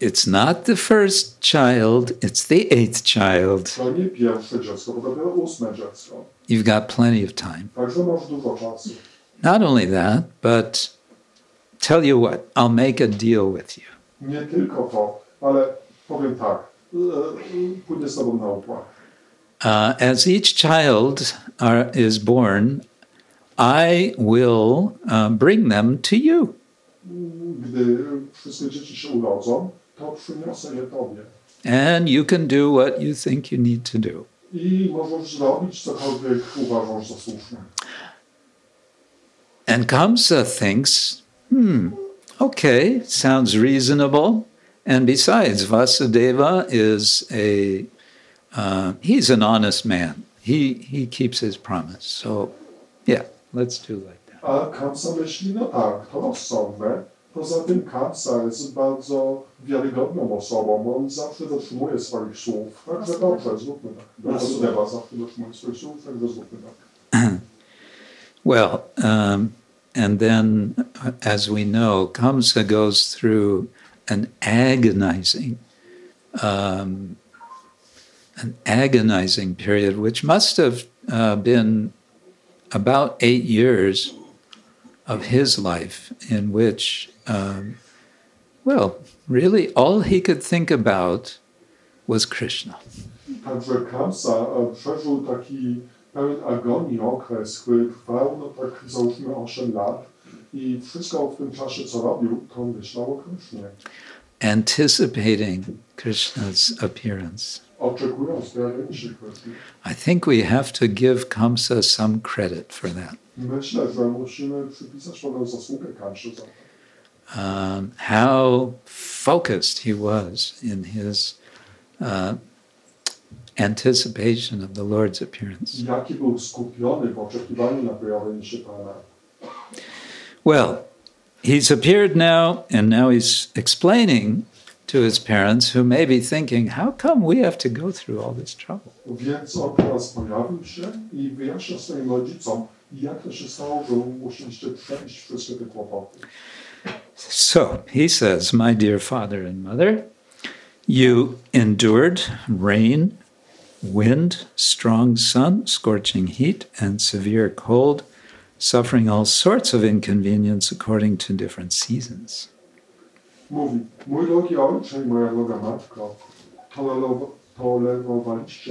It's not the first child; it's the eighth child. To nie pierwsze dziecko, bo dopiero ósme dziecko. You've got plenty of time. Także masz dużo czasu. Not only that, but tell you what, I'll make a deal with you. Nie tylko to, ale powiem tak, pójdę z tobą na układ. Uh, as each child are, is born, I will uh, bring them to you. Gdy wszystkie dzieci się urodzą, to przyniosę je tobie. And you can do what you think you need to do. Zrobić uważasz. And Kamsa thinks, hmm, okay, sounds reasonable. And besides, Vasudeva is a, uh, he's an honest man. He, he keeps his promise. So, yeah, let's do like that. A Kamsa myśli, no tak, to rozsądne. Poza tym Kamsa jest bardzo wiarygodną osobą. On zawsze dotrzymuje swoich słów. Także dobrze, zróbmy tak. Wasudeva zawsze dotrzymuje swoich słów, także zróbmy tak. Well, um, and then, uh, as we know, Kamsa goes through an agonizing, um, an agonizing period, which must have uh, been about eight years of his life, in which, um, well, really all he could think about was Krishna. Także Kamsa przeżył taki pełen agonii okres, który trwał, no tak załóżmy 8 lat i wszystko w tym czasie, co robił, to myślał o Krysznie. anticipating Krishna's appearance. Oczekując pojawienia się Kryszny. I think we have to give Kamsa some credit for that. Myślę, że musimy przypisać pewną zasługę Kamsze za to. Um, how focused he was in his uh, anticipation of the Lord's appearance. Jaki był skupiony w oczekiwaniu na pojawienie się Pana. Well, he's appeared now, and now he's explaining to his parents who may be thinking, how come we have to go through all this trouble? Więc on teraz pojawił się i wyjaśnia swoim rodzicom, jak to się stało, że musieliście przejść wszystkie te kłopoty. So he says, My dear father and mother, you endured rain, wind, strong sun, scorching heat, and severe cold, suffering all sorts of inconvenience according to different seasons. Mój i moja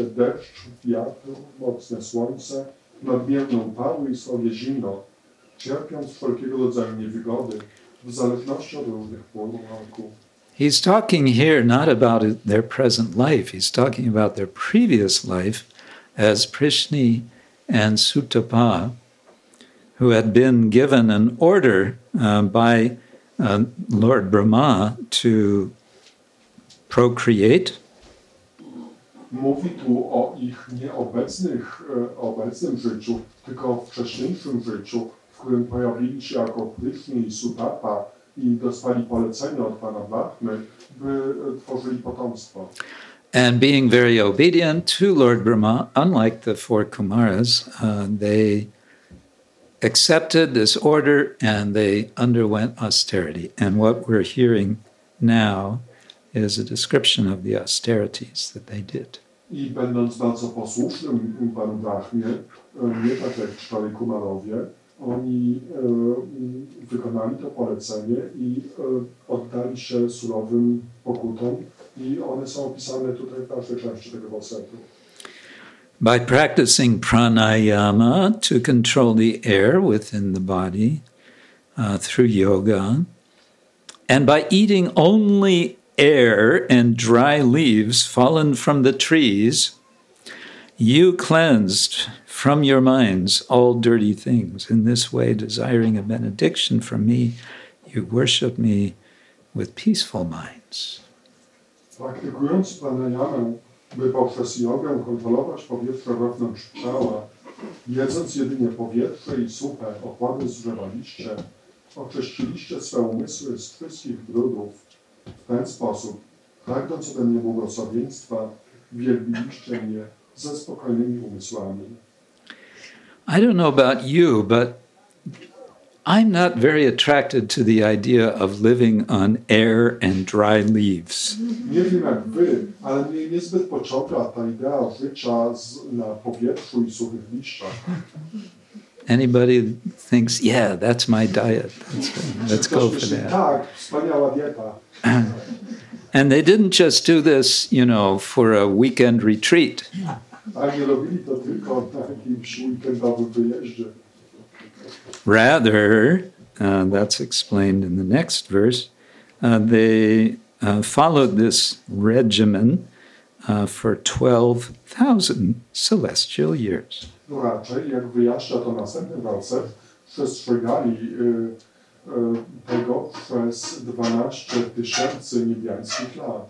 deszcz, mocne słońce, nadmierną i srogie zimno, cierpiąc wszelkiego rodzaju niewygody, w zależności od różnych. He's talking here not about their present life, he's talking about their previous life as Prishni and Sutapa, who had been given an order uh, by uh, Lord Brahma to procreate. Mówi tu o ich nieobecnych, obecnym życiu, tylko wcześniejszym życiu, w którym pojawili się jako Pryszni i Sutapa i dostali od Pana Brahmy, by tworzyli potomstwo. and being very obedient to Lord Brahma, unlike the four Kumaras, uh, they accepted this order and they underwent austerity. And what we're hearing now is a description of the austerities that they did. I będąc bardzo posłusznym Panu Brahmie, nie tak jak Kumarowie, oni wykonali to polecenie oddali się surowym pokutom i one są opisane tutaj w części tego wersetu. By practicing pranayama to control the air within the body uh, through yoga, and by eating only air and dry leaves fallen from the trees, you cleansed from your minds all dirty things. In this way, desiring a benediction from me, you worship me with peaceful minds. Praktykując pranayamę, by poprzez jogę kontrolować powietrze wewnątrz ciała, jedząc jedynie powietrze i suche opłady z drzewa liście, oczyściliście swe umysły z wszystkich brudów. W ten sposób, pragnąc ode mnie błogosławieństwa, wielbiliście mnie ze spokojnymi umysłami. I don't know about you, but I'm not very attracted to the idea of living on air and dry leaves. Anybody thinks, yeah, that's my diet. Let's, let's go for that. And they didn't just do this, you know, for a weekend retreat. A nie robili to tylko na jakimś weekendowym wyjeździe. Rather, uh, that's explained in the next verse, uh, they uh, followed this regimen uh, for 12,000 celestial years. Raczej, jak wyjaśnia to następny werset, przestrzegali y, y, tego przez 12 tysięcy niebiańskich lat.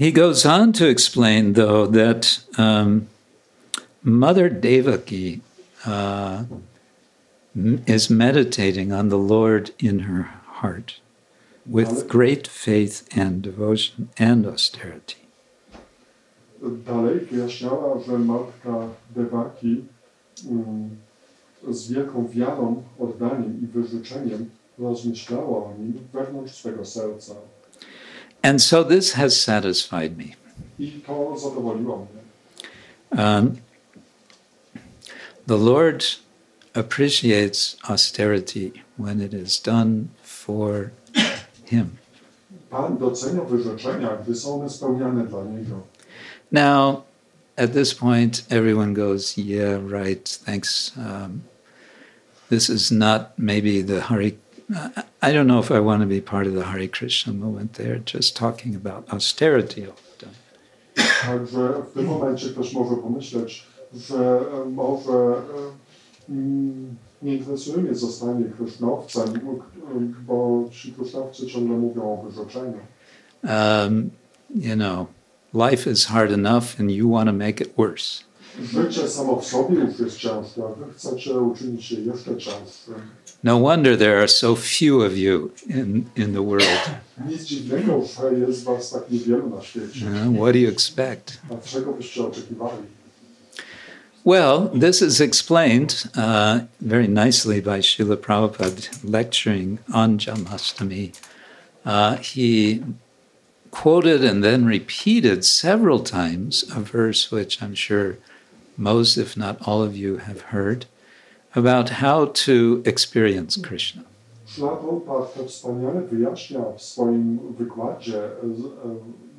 He goes on to explain, though, that um, Mother Devaki uh, is meditating on the Lord in her heart with great faith and devotion and austerity. Dalej wyjaśniała, że matka Devaki mm, z wielką wiarą, oddaniem i wyrzeczeniem rozmyślała o nim wewnątrz swego serca. And so this has satisfied me. I to zadowoliło mnie. Um, the Lord appreciates austerity when it is done for Him. Pan docenia wyrzeczenia, gdy są one spełniane dla Niego. Now, at this point, everyone goes, "Yeah, right. Thanks." Um, this is not maybe the Hari. I don't know if I want to be part of the Hare Krishna movement. They're just talking about austerity all the time. Także w tym momencie ktoś może pomyśleć, że może nie interesuje mnie zostanie krysznowcem, bo ci krysznowcy ciągle mówią o wyrzeczeniu. Um, you know, life is hard enough, and you want to make it worse. Życie samo w sobie już jest ciężkie, a wy chcecie uczynić je jeszcze cięższym. No wonder there are so few of you in, in the world. Nic dziwnego, że jest was tak niewielu na świecie. What do you expect? A czego byście oczekiwali? Well, this is explained uh, very nicely by Srila Prabhupada lecturing on Janmashtami. Uh, he quoted and then repeated several times a verse which I'm sure most, if not all of you, have heard about how to experience hmm. Krishna. Wspaniale wyjaśnia w swoim wykładzie z-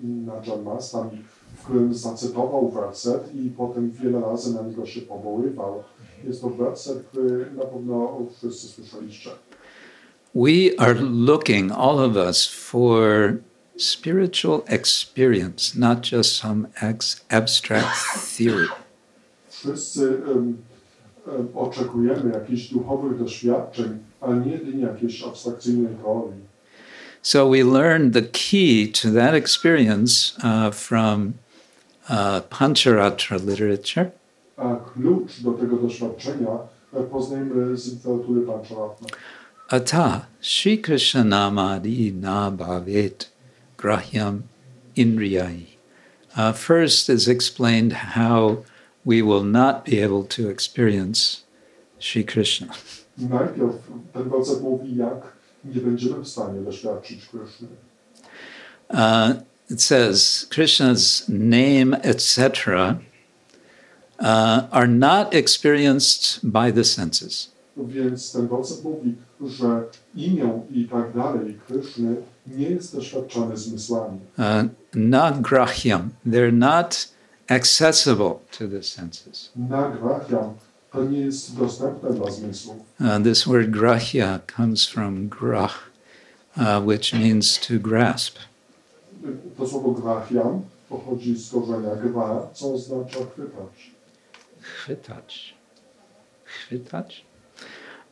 na Janmashtami, w którym zacytował werset i potem wiele razy na niego się powoływał. Jest to werset, który na pewno wszyscy słyszeliście. We are looking, all of us, for spiritual experience, not just some abstract theory. Wszyscy em, oczekujemy jakichś duchowych doświadczeń, ale nie jakiejś abstrakcyjnej teorii. So we learn the key to that experience uh, from uh, Pancharatra literature, A klucz do tego doświadczenia poznajemy z literatury Pancharatna. Ata Shri Krishna Namadi Na Bhavet Grahyam Indriyai. Uh, first is explained how we will not be able to experience Sri Krishna. Najpierw ten werset mówi, jak nie będziemy w stanie doświadczyć Kryszny. Uh, it says Krishna's name, etc., uh, are not experienced by the senses. Więc ten werset mówi, że imię i tak dalej Kryszny nie jest doświadczany zmysłami. Uh, not grahyam. They're not accessible to the senses. Nagrahiam to nie jest dostępne dla zmysłów. Uh, this word grahya comes from grah, uh, which means to grasp. To słowo grahiam pochodzi z korzenia gra, co oznacza chwytać. Chwytać. Chwytać.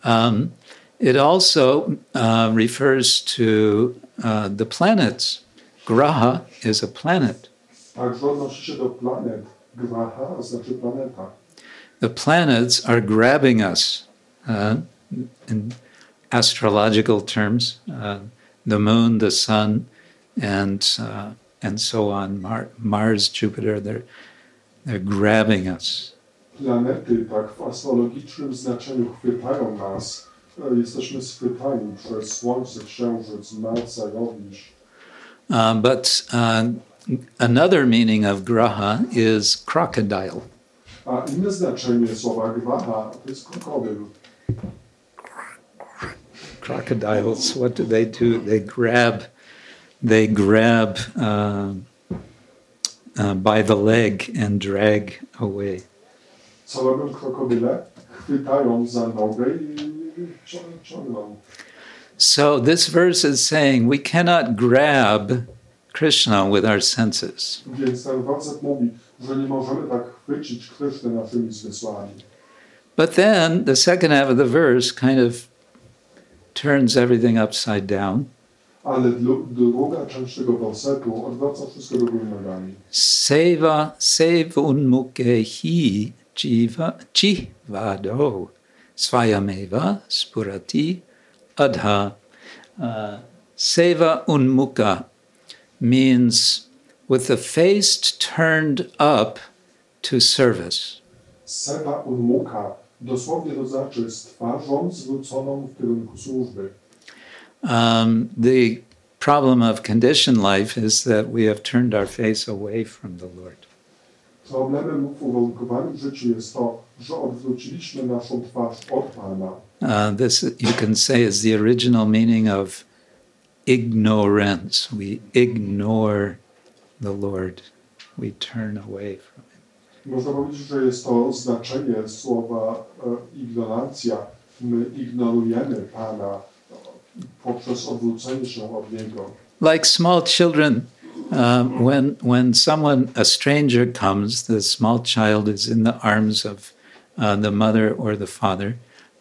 Um, it also uh, refers to uh, the planets. Graha is a planet. Także odnosi się do planet. Graha znaczy planeta. The planets are grabbing us uh, in astrological terms. Uh, the moon, the sun, and uh, and so on. Mar- Mars, Jupiter. They're they're grabbing us. Planety tak w astrologicznym znaczeniu chwytają nas. Jesteśmy schwytani przez Słońce, Księżyc, Marsa, Jowisz. Uh, but uh, another meaning of graha is crocodile. A inne znaczenie słowa graha to jest krokodyl. Crocodiles, what do they do? They grab, they grab uh, uh, by the leg and drag away. Co robią krokodyle? Chwytają za nogę i ciągną. So this verse is saying we cannot grab Krishna with our senses. Więc ten werset mówi, że nie możemy tak chwycić Kryszny naszymi zmysłami. But then the second half of the verse kind of turns everything upside down. Ale dlu- druga część tego wersetu odwraca wszystko do góry nogami. Seva sevunmuke hi jiva jivado svayameva spurati adha. Uh, seva unmuka means with the face turned up to service. Seba unmuka dosłownie to znaczy z twarzą zwróconą w kierunku służby. Um, the problem of conditioned life is that we have turned our face away from the Lord. Problemem w uwarunkowanym życiu jest to, że odwróciliśmy naszą twarz od Pana. Uh, this, you can say, is the original meaning of ignorance. We ignore the Lord, we turn away from Him. Można powiedzieć, że jest to znaczenie słowa ignorancja. My ignorujemy Pana poprzez odwrócenie się od Niego. Like small children, uh, when, when someone, a stranger comes, the small child is in the arms of uh, the mother or the father,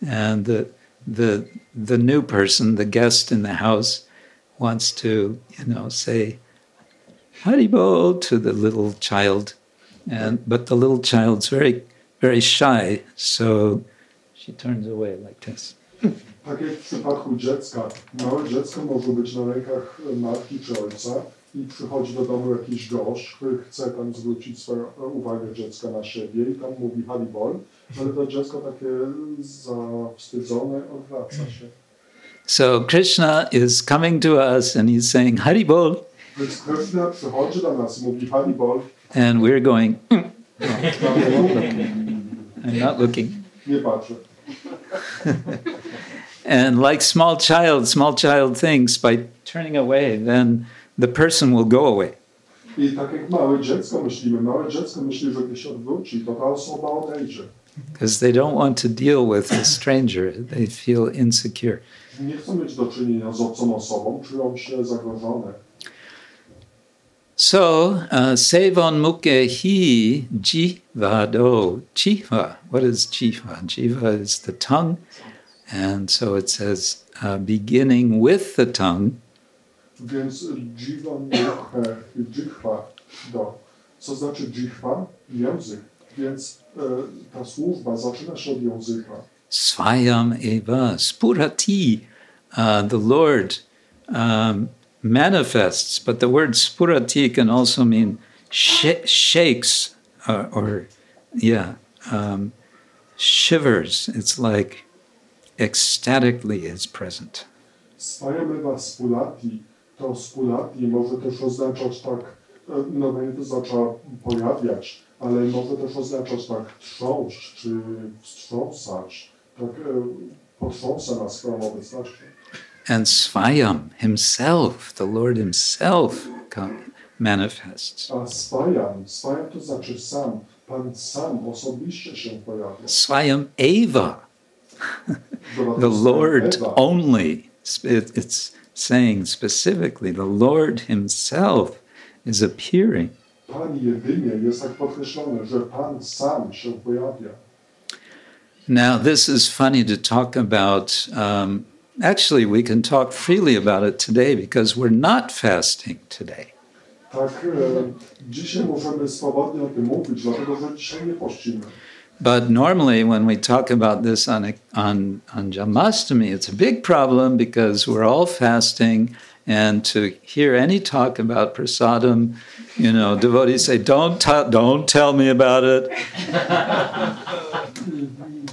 and the, the, the new person, the guest in the house, wants to, you know, say, Haribol to the little child. And, but the little child's very, very shy, so she turns away like this. Tak jak w przypadku dziecka. Małe dziecko może być na rękach matki czy ojca i przychodzi do domu jakiś gość, który chce tam zwrócić swoją uwagę dziecka na siebie i tam mówi Haribol, ale to dziecko takie zawstydzone odwraca się. So Krishna is coming to us and he's saying Haribol, Więc Krishna przychodzi do nas i mówi Haribol, and we're going, "Mm, I'm not looking. And like small child, small child thinks by turning away, then the person will go away. I tak jak małe dziecko myślimy, małe dziecko myśli, że gdy się odwróci, to ta osoba odejdzie. Because they don't want to deal with a stranger. They feel insecure. Nie chcą mieć do czynienia z obcą osobą, czują się zagrożone. So, uh, Sevon Muke Hi Jiva Do. Jiva. What is Jiva? Jiva is the tongue. And so it says, uh, beginning with the tongue, Więc dziwon muchę, dżichwa do. Co znaczy dżichwa? Język. Więc e, ta służba zaczyna się od języka. Swayam Eva Spurati. Uh, the Lord um, manifests, but the word Spurati can also mean sh- shakes uh, or, yeah, um, shivers. It's like ecstatically is present. Swajameva spulati, to spulati może też oznaczać tak, no to zaczęła pojawiać, ale może też oznaczać tak trząść, czy wstrząsać, tak e, potrząsa nas swoją obecnością. And Swayam himself, the Lord himself, come, manifests. A swajam, swajam to znaczy sam, Pan sam osobiście się pojawia. Swayam Eva, the Lord only. It's saying specifically, the Lord himself is appearing. Pan jedynie jest tak podkreślone, że Pan sam się pojawia. Now, this is funny to talk about. Um, actually, we can talk freely about it today because we're not fasting today. Tak, dzisiaj możemy swobodnie o tym mówić, dlatego że dzisiaj nie pościmy. But normally, when we talk about this on, on, on Janmashtami, it's a big problem because we're all fasting. And to hear any talk about prasadam, you know, devotees say, don't, don't tell me about it.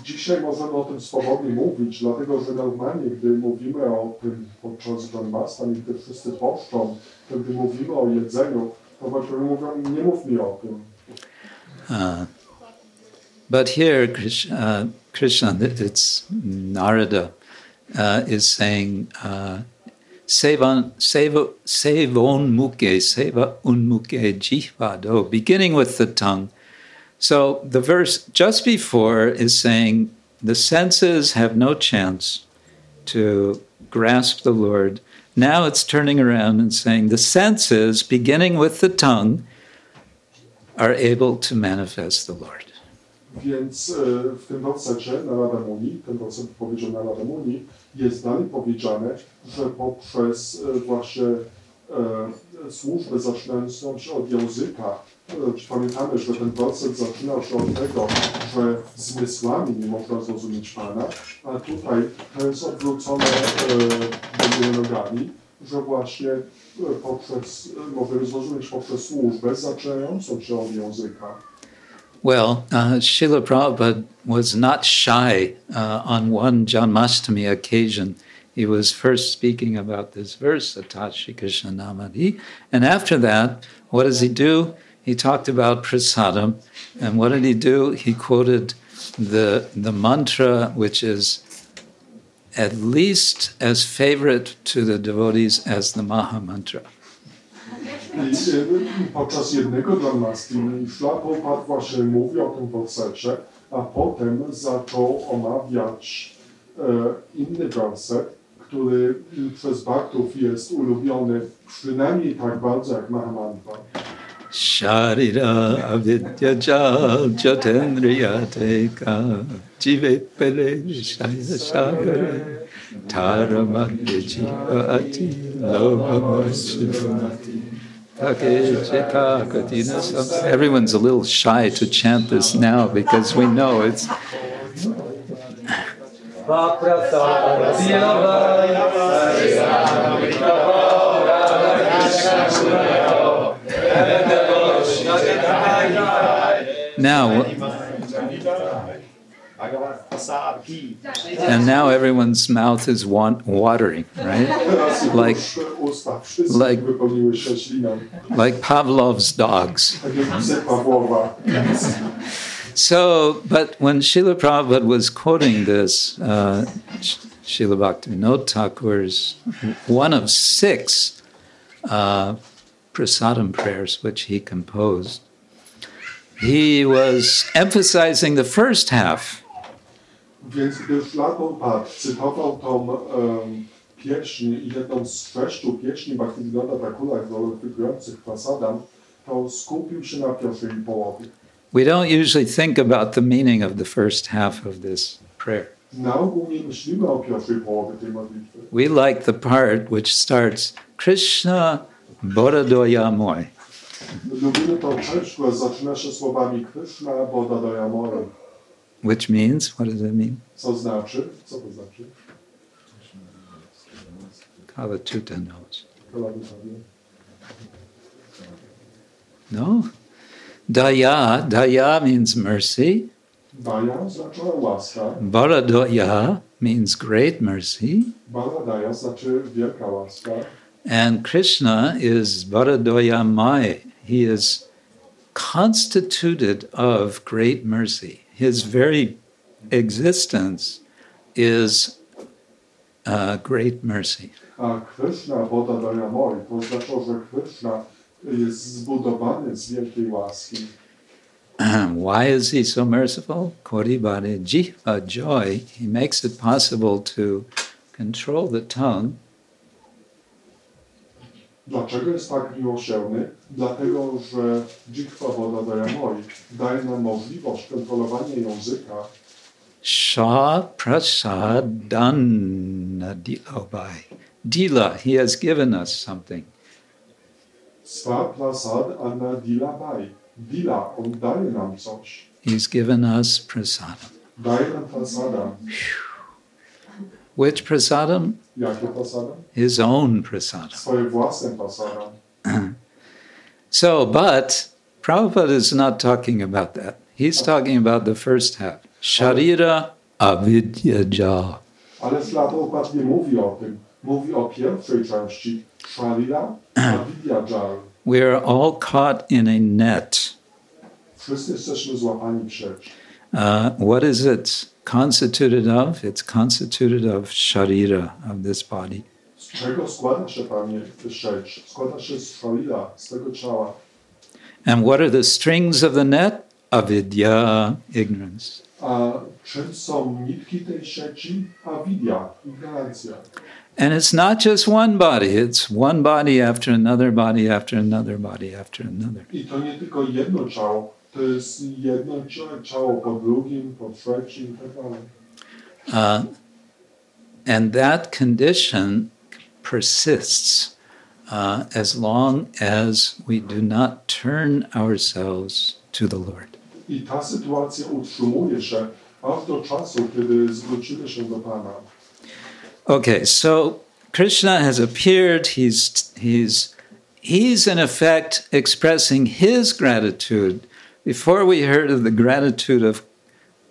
Dzisiaj możemy o tym swobodnie mówić, dlatego że normalnie, gdy mówimy o tym podczas Janmastan i gdy wszyscy poszczą, to gdy mówimy o jedzeniu, to mówią, nie mów mi o tym. Uh, but here, Krishna, uh, Krishna it's Narada, uh, is saying, uh, Sevan, seva, sevon muke, seva unmuke jihvado, beginning with the tongue. So the verse just before is saying the senses have no chance to grasp the Lord. Now it's turning around and saying the senses, beginning with the tongue, are able to manifest the Lord. Więc w tym Muni, ten powiedział Muni, jest dalej powiedziane, że poprzez e, właśnie e, służbę zaczynającą się od języka, e, pamiętamy, że ten werset zaczynał się od tego, że zmysłami nie można zrozumieć Pana, a tutaj to jest odwrócone e, nogami, że właśnie e, poprzez, e, możemy zrozumieć poprzez służbę zaczynającą się od języka. Well, uh, Srila Prabhupada was not shy uh, on one Janmashtami occasion. He was first speaking about this verse, Atashi Krishna Namadi. And after that, what does he do? He talked about prasadam. And what did he do? He quoted the, the mantra, which is at least as favorite to the devotees as the Maha Mantra. I podczas jednego Dharmastin Szla Prabhupada właśnie mówi o tym wersecie, a potem zaczął omawiać e, inny werset, który przez Bhaktów jest ulubiony przynajmniej tak bardzo jak Mahamantra. Sharira avidya jal jatendriyateka jive pele shaya shagare taramadya jiva ati Everyone's a little shy to chant this now because we know it's now and now everyone's mouth is wa- watering right? Like- like- wypełniły się śliną, like pavlov's dogs tak jak psy Pawłowa. So, but when Srila Prabhupada was quoting this, uh, Srila Bhaktivinoda Thakur's one of six uh, prasadam prayers which he composed, he was emphasizing the first half. Więc Szlaką cytował tą um, pieśń, jedną z sześciu pieśni Bhaktivinoda Thakura gloryfikujących Prasadam, to skupił się na pierwszej połowie. We don't usually think about the meaning of the first half of this prayer. Na ogół nie myślimy o pierwszej połowie tej modlitwy. We like the part which starts Krishna Boradoya Moy. Lubimy tą część, która zaczyna się słowami Krishna Boda which means, what does it mean? Co znaczy? Co to znaczy? Kalatuta knows. Kolady sobie. No? Daya, daya means mercy. Daja znaczyła łaska. Baradoya means great mercy. Baladaja znaczy wielka łaska. And Krishna is Baradoya Mai. He is constituted of great mercy. His very existence is uh, great mercy. A Krishna, Boda Dayamori, to znaczy, że Krishna jest zbudowany z wielkiej łaski. Why is he so merciful? Koribare jiva joy. He makes it possible to control the tongue Dlaczego jest tak miłosierny? Dlatego, że Jikwa Boda Dayamori daje nam możliwość kontrolowania języka Sha prasadana dilabai. Dila, he has given us something. Swa prasad anna dila bai. Dila, on daje nam coś. He's given us prasadam. Daje nam prasada. Which prasadam? His own prasadam. Swoje własne prasada. So, but Prabhupada is not talking about that. He's talking about the first half. Sharira avidyaja. Ale nie mówi o tym. Mówi o pierwszej części. Sharira, Avidya Jar. We are all caught in a net. Wszyscy jesteśmy złapani sieć. Uh, what is it constituted of? It's constituted of sharira, of this body. Z czego składa się sieć? Składa się z Sharira, z tego ciała. And what are the strings of the net? Avidya, ignorance. A czym są nitki tej sieci? Avidya, ignorancja. And it's not just one body, it's one body after another body after another body after another. I to nie tylko jedno ciało, to jest jedno ciało po drugim, po trzecim i tak dalej. Uh, and that condition persists uh, as long as we do not turn ourselves to the Lord. I ta sytuacja utrzymuje się aż do czasu, kiedy zwrócimy się do Pana. Okay, so Krishna has appeared. He's he's he's in effect expressing his gratitude. Before we heard of the gratitude of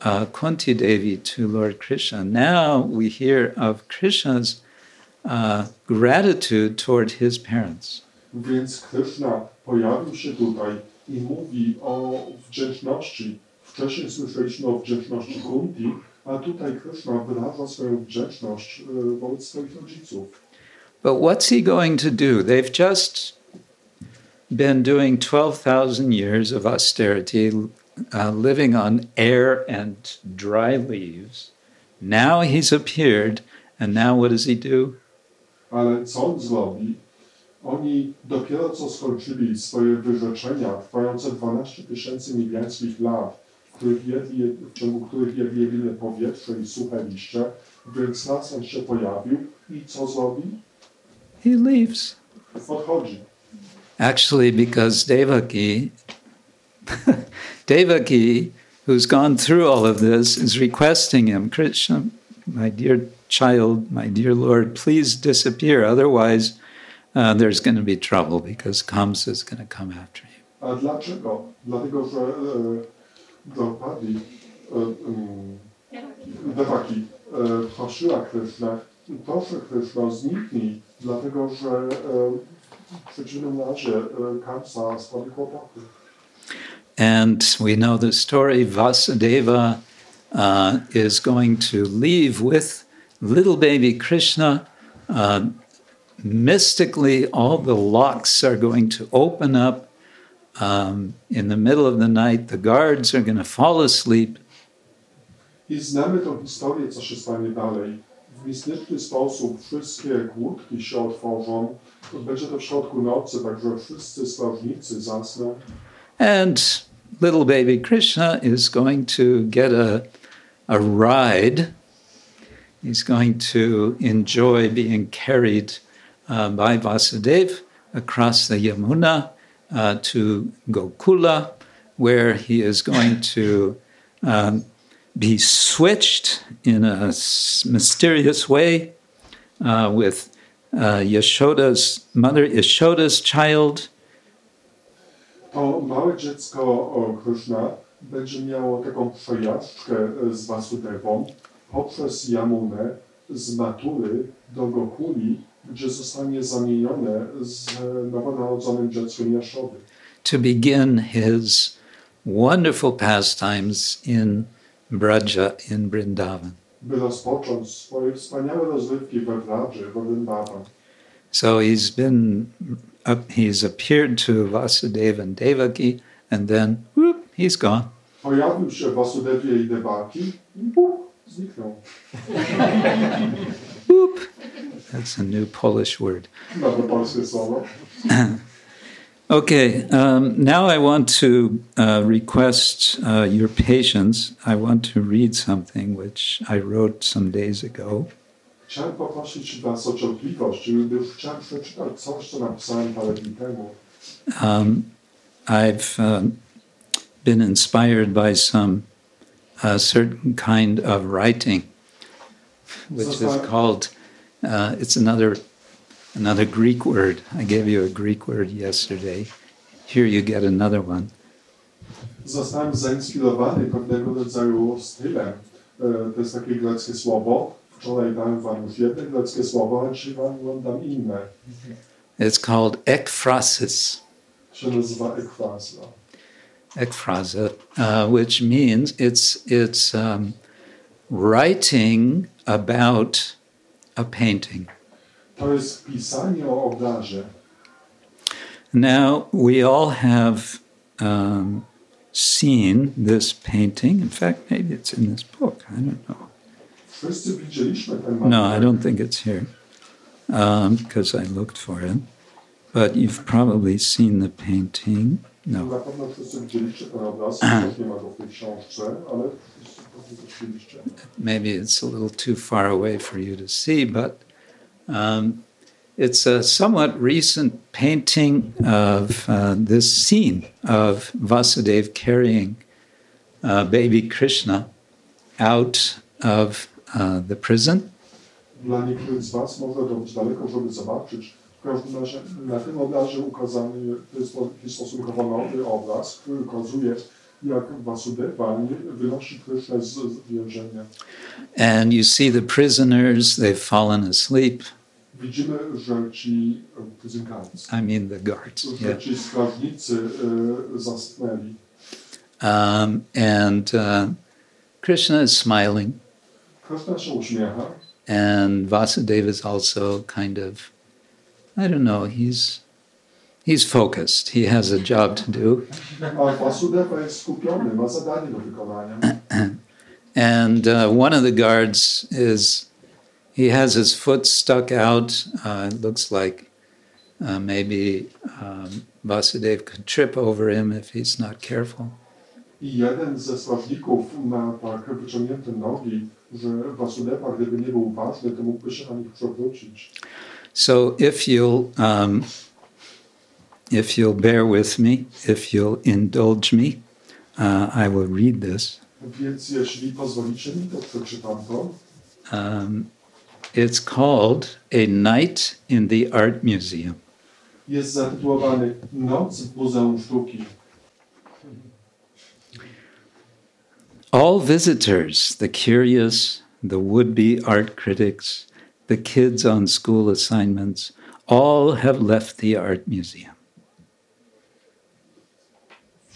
uh, Kunti Devi to Lord Krishna, now we hear of Krishna's uh, gratitude toward his parents. Więc Krishna pojawił się tutaj i mówi o wdzięczności. Wcześniej słyszeliśmy o wdzięczności Kunti, a tutaj Krishna wyraża swoją wobec swoich rodziców. But what's he going to do? They've just been doing 12,000 years of austerity, uh, living on air and dry leaves. Now he's appeared, and now what does he do? Ale co on zrobi? Oni dopiero co skończyli swoje wyrzeczenia, trwające 12 tysięcy niebiańskich lat, w, których jedli, w ciągu których jedli powietrze i suche liście, więc raz on się pojawił i co zrobi? He leaves. Odchodzi. Actually, because Devaki, Devaki, who's gone through all of this, is requesting him, Krishna, my dear child, my dear Lord, please disappear. Otherwise, uh, there's going to be trouble because Kamsa is going to come after you. A dlaczego? Dlatego, że Devaki, e, prosiła Krysznę, proszę Krishna, zniknij, dlatego że e, Kamsa sprawi kłopoty. And we know the story Vasudeva uh, is going to leave with little baby Krishna. Uh, mystically, all the locks are going to open up. Um, in the middle of the night, the guards are going to fall asleep. I znamy tą historię, co się stanie dalej. W mistyczny sposób wszystkie kłódki się otworzą. Będzie to w środku nocy, także wszyscy strażnicy zasną. And little baby Krishna is going to get a, a ride. He's going to enjoy being carried uh, by Vasudeva across the Yamuna uh, to Gokula, where he is going to um, be switched in a mysterious way uh, with uh, Yashoda's mother, Yashoda's child, To małe dziecko Krishna będzie miało taką przejażdżkę z Vasudevą poprzez Yamunę z Matury do Gokuli, gdzie zostanie zamienione z nowonarodzonym dzieckiem Jaszody. to begin his wonderful pastimes in Braja in Vrindavan. by rozpocząć swoje wspaniałe rozrywki we Wradży, w Vrindavan. So he's been up, he's appeared to Vasudeva and Devaki, and then whoop, he's gone. That's a new Polish word. Nowe polskie słowo. Okay, um, now I want to uh, request uh, your patience. I want to read something which I wrote some days ago. Chciałem poprosić Was o cierpliwość, gdyż chciałem przeczytać coś, co napisałem parę dni temu. Um, I've um, been inspired by some uh, certain kind of writing, which is Zostałem- called. Uh, it's another another Greek word. I gave you a Greek word yesterday. Here you get another one. Zostałem zainspirowany pewnego rodzaju stylem. To jest takie greckie słowo. Wczoraj dałem Wam już jedno greckie słowo, a dzisiaj Wam dam inne. It's called ekphrasis. Się nazywa ekfrazja. ekphrasa, uh, which means it's it's um, writing about a painting. To jest pisanie o obrazie. Now we all have um, seen this painting. In fact, maybe it's in this book. I don't know. Wszyscy widzieliśmy ten No, I don't think it's here because I looked for it. But you've probably seen the painting. No. maybe it's a little too far away for you to see, but um, it's a somewhat recent painting of uh, this scene of Vasudeva carrying uh, baby Krishna out of uh, the prison. W każdym razie na tym obrazie ukazany jest taki stosunkowo nowy obraz, który ukazuje, jak Vasudeva wynosi z więzienia. And you see the prisoners, they've fallen asleep. Widzimy, że ci I mean, the guards. Yeah. ci strażnicy e, zasnęli. Um, and uh, Krishna is smiling, Kryszna się uśmiecha, and Vasudeva is also kind of, I don't know, he's He's focused. He has a job to do. A Vasudeva jest skupiony, ma zadanie do wykonania. And uh, one of the guards is, he has his foot stuck out. Uh, it looks like uh, maybe um, Vasudev could trip over him if he's not careful. I jeden ze sławników ma tak wyciągnięte nogi, że Vasudeva, gdyby nie był ważny, to mógłby się na nich przewrócić. So if you'll, um, if you'll bear with me, if you'll indulge me, uh, I will read this. Więc jeśli pozwolicie mi, to przeczytam to. Um, it's called A Night in the Art Museum. Jest zatytułowany Noc w Muzeum Sztuki. All visitors, the curious, the would be art critics, the kids on school assignments, all have left the art museum.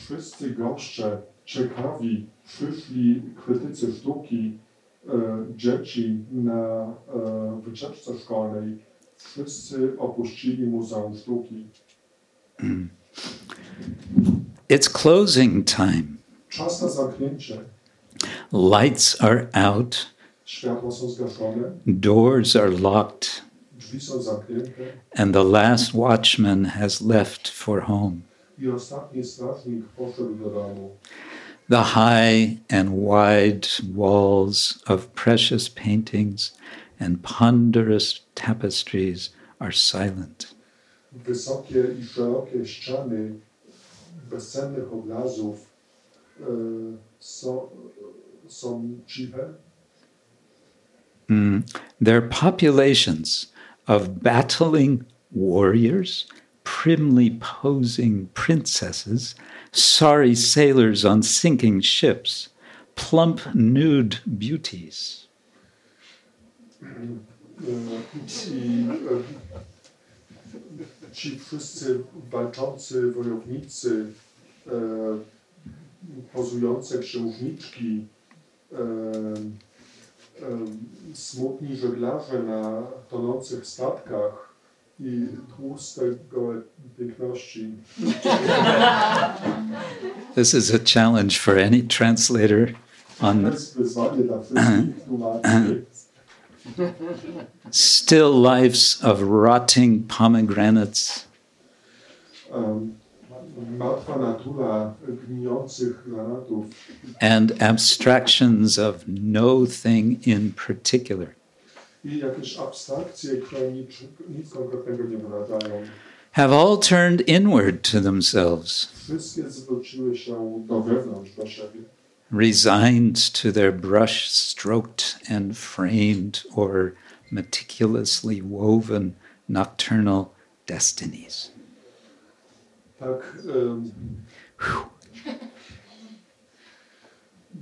Wszyscy goście ciekawi przyszli krytycy sztuki, e, dzieci na e, wycieczce szkolnej. Wszyscy opuścili Muzeum Sztuki. It's closing time. Czas na zamknięcie. Lights are out, Światła są zgaszone, doors are locked, drzwi są zamknięte and the last watchman has left for home. I ostatni strażnik poszedł do domu. The high and wide walls of precious paintings and ponderous tapestries are silent. Wysokie i szerokie ściany bezcennych obrazów e, są, są ciche. Mm. They're populations of battling warriors, primly posing princesses, sorry sailors on sinking ships, plump nude beauties. I e, ci wszyscy walczący wojownicy, pozujące księżniczki, smutni żeglarze na tonących statkach i tłuste gołe piękności. This is a challenge for any translator on jest wyzwanie dla wszystkich tłumaczy. still lives of rotting pomegranates, um, natura and abstractions of no thing in particular. I jakieś abstrakcje, które nic, nic konkretnego nie have all turned inward to themselves, Wszystkie zwróciły się do wewnątrz, do siebie. resigned to their brush stroked and framed or meticulously woven nocturnal destinies. Tak em,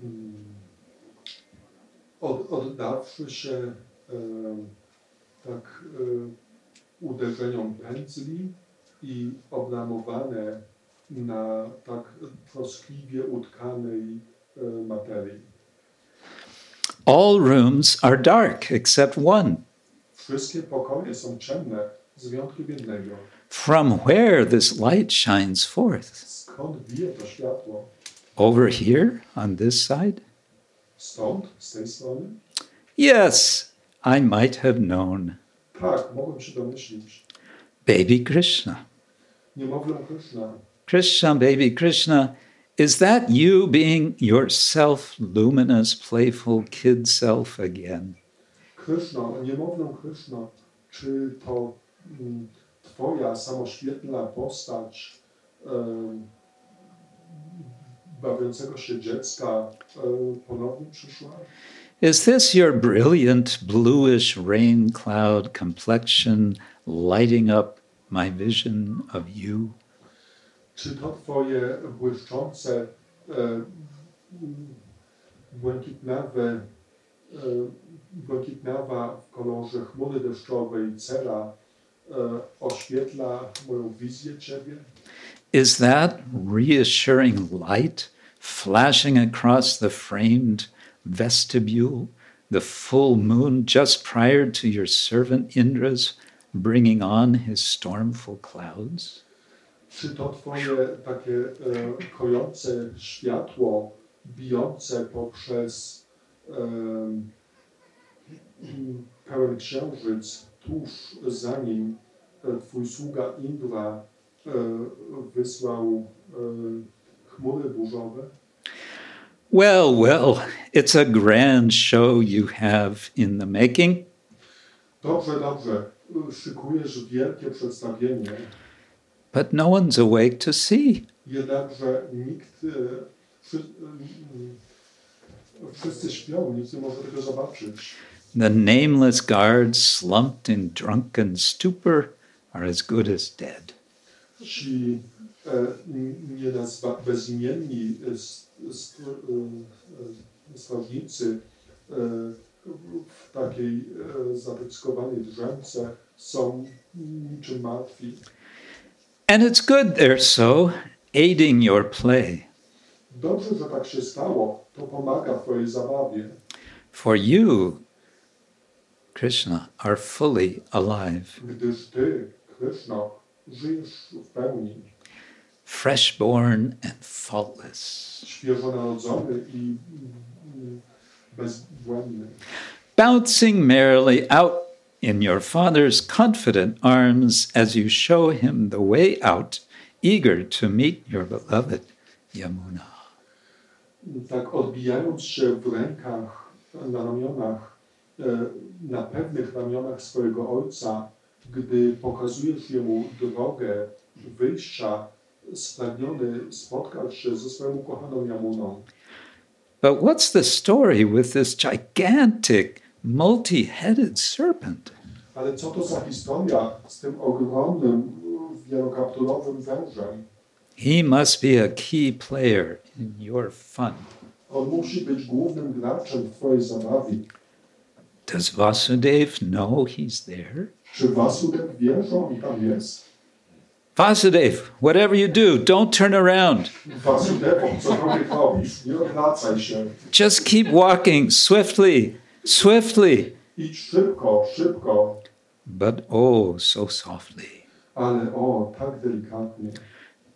mm, od, oddawszy się em, tak uderzeniom pędzli i obramowane na tak troskliwie utkanej materii. All rooms are dark except one. Wszystkie pokoje są ciemne, z wyjątkiem jednego. From where this light shines forth? Skąd bije to światło? Over here on this side? Stąd, z tej strony? Yes, I might have known. Tak, mogłem się domyślić. Baby Krishna. Niemowlę. Krishna, baby Krishna, is that you being yourself, luminous, playful kid self again? Kryszna, niemowlę Kryszna, czy to mm, Twoja samoświetna postać em, bawiącego się dziecka em, ponownie przyszła? Is this your brilliant bluish rain cloud complexion lighting up my vision of you? Czy to Twoje błyszczące, e, błękitnawe, e, błękitnawa w kolorze chmury deszczowej cera e, oświetla moją wizję Ciebie? Is that reassuring light flashing across the framed vestibule, the full moon just prior to your servant Indra's bringing on his stormful clouds? Czy to Twoje takie e, kojące światło, bijące poprzez e, pełen księżyc, tuż za nim Twój sługa Indra e, wysłał e, chmury burzowe? Well, well, it's a grand show you have in the making. Dobrze, dobrze. Szykujesz wielkie przedstawienie, But no one's awake to see. jednakże nikt, wszy, wszyscy śpią, nikt nie może tego zobaczyć. The nameless guards, slumped in drunken stupor, are as good as dead. Ci e, n- nienazwa, bezimienni s- s- strażnicy w takiej drzemce są niczym martwi. And it's good they're so, aiding your play. Dobrze, że tak się stało. To pomaga Twojej zabawie. For you, Krishna, are fully alive, gdyż Ty, Krishna, żyjesz w pełni, fresh-born and faultless, bouncing merrily out in your father's confident arms as you show him the way out, eager to meet your beloved Yamuna. Tak odbijając się w rękach, na ramionach, na pewnych ramionach swojego ojca, gdy pokazujesz jemu drogę wyjścia, spragniony spotkać się ze swoją ukochaną Jamuną. But what's the story with this gigantic, multi headed serpent? Ale co to za historia z tym ogromnym, wielokapturowym wężem? He must be a key player in your fun. On musi być głównym graczem w Twojej zabawie. Does Vasudev know he's there? Czy Wasudev wie, że on tam jest? Vasudev, whatever you do, don't turn around. Just keep walking swiftly, swiftly, but oh, so softly.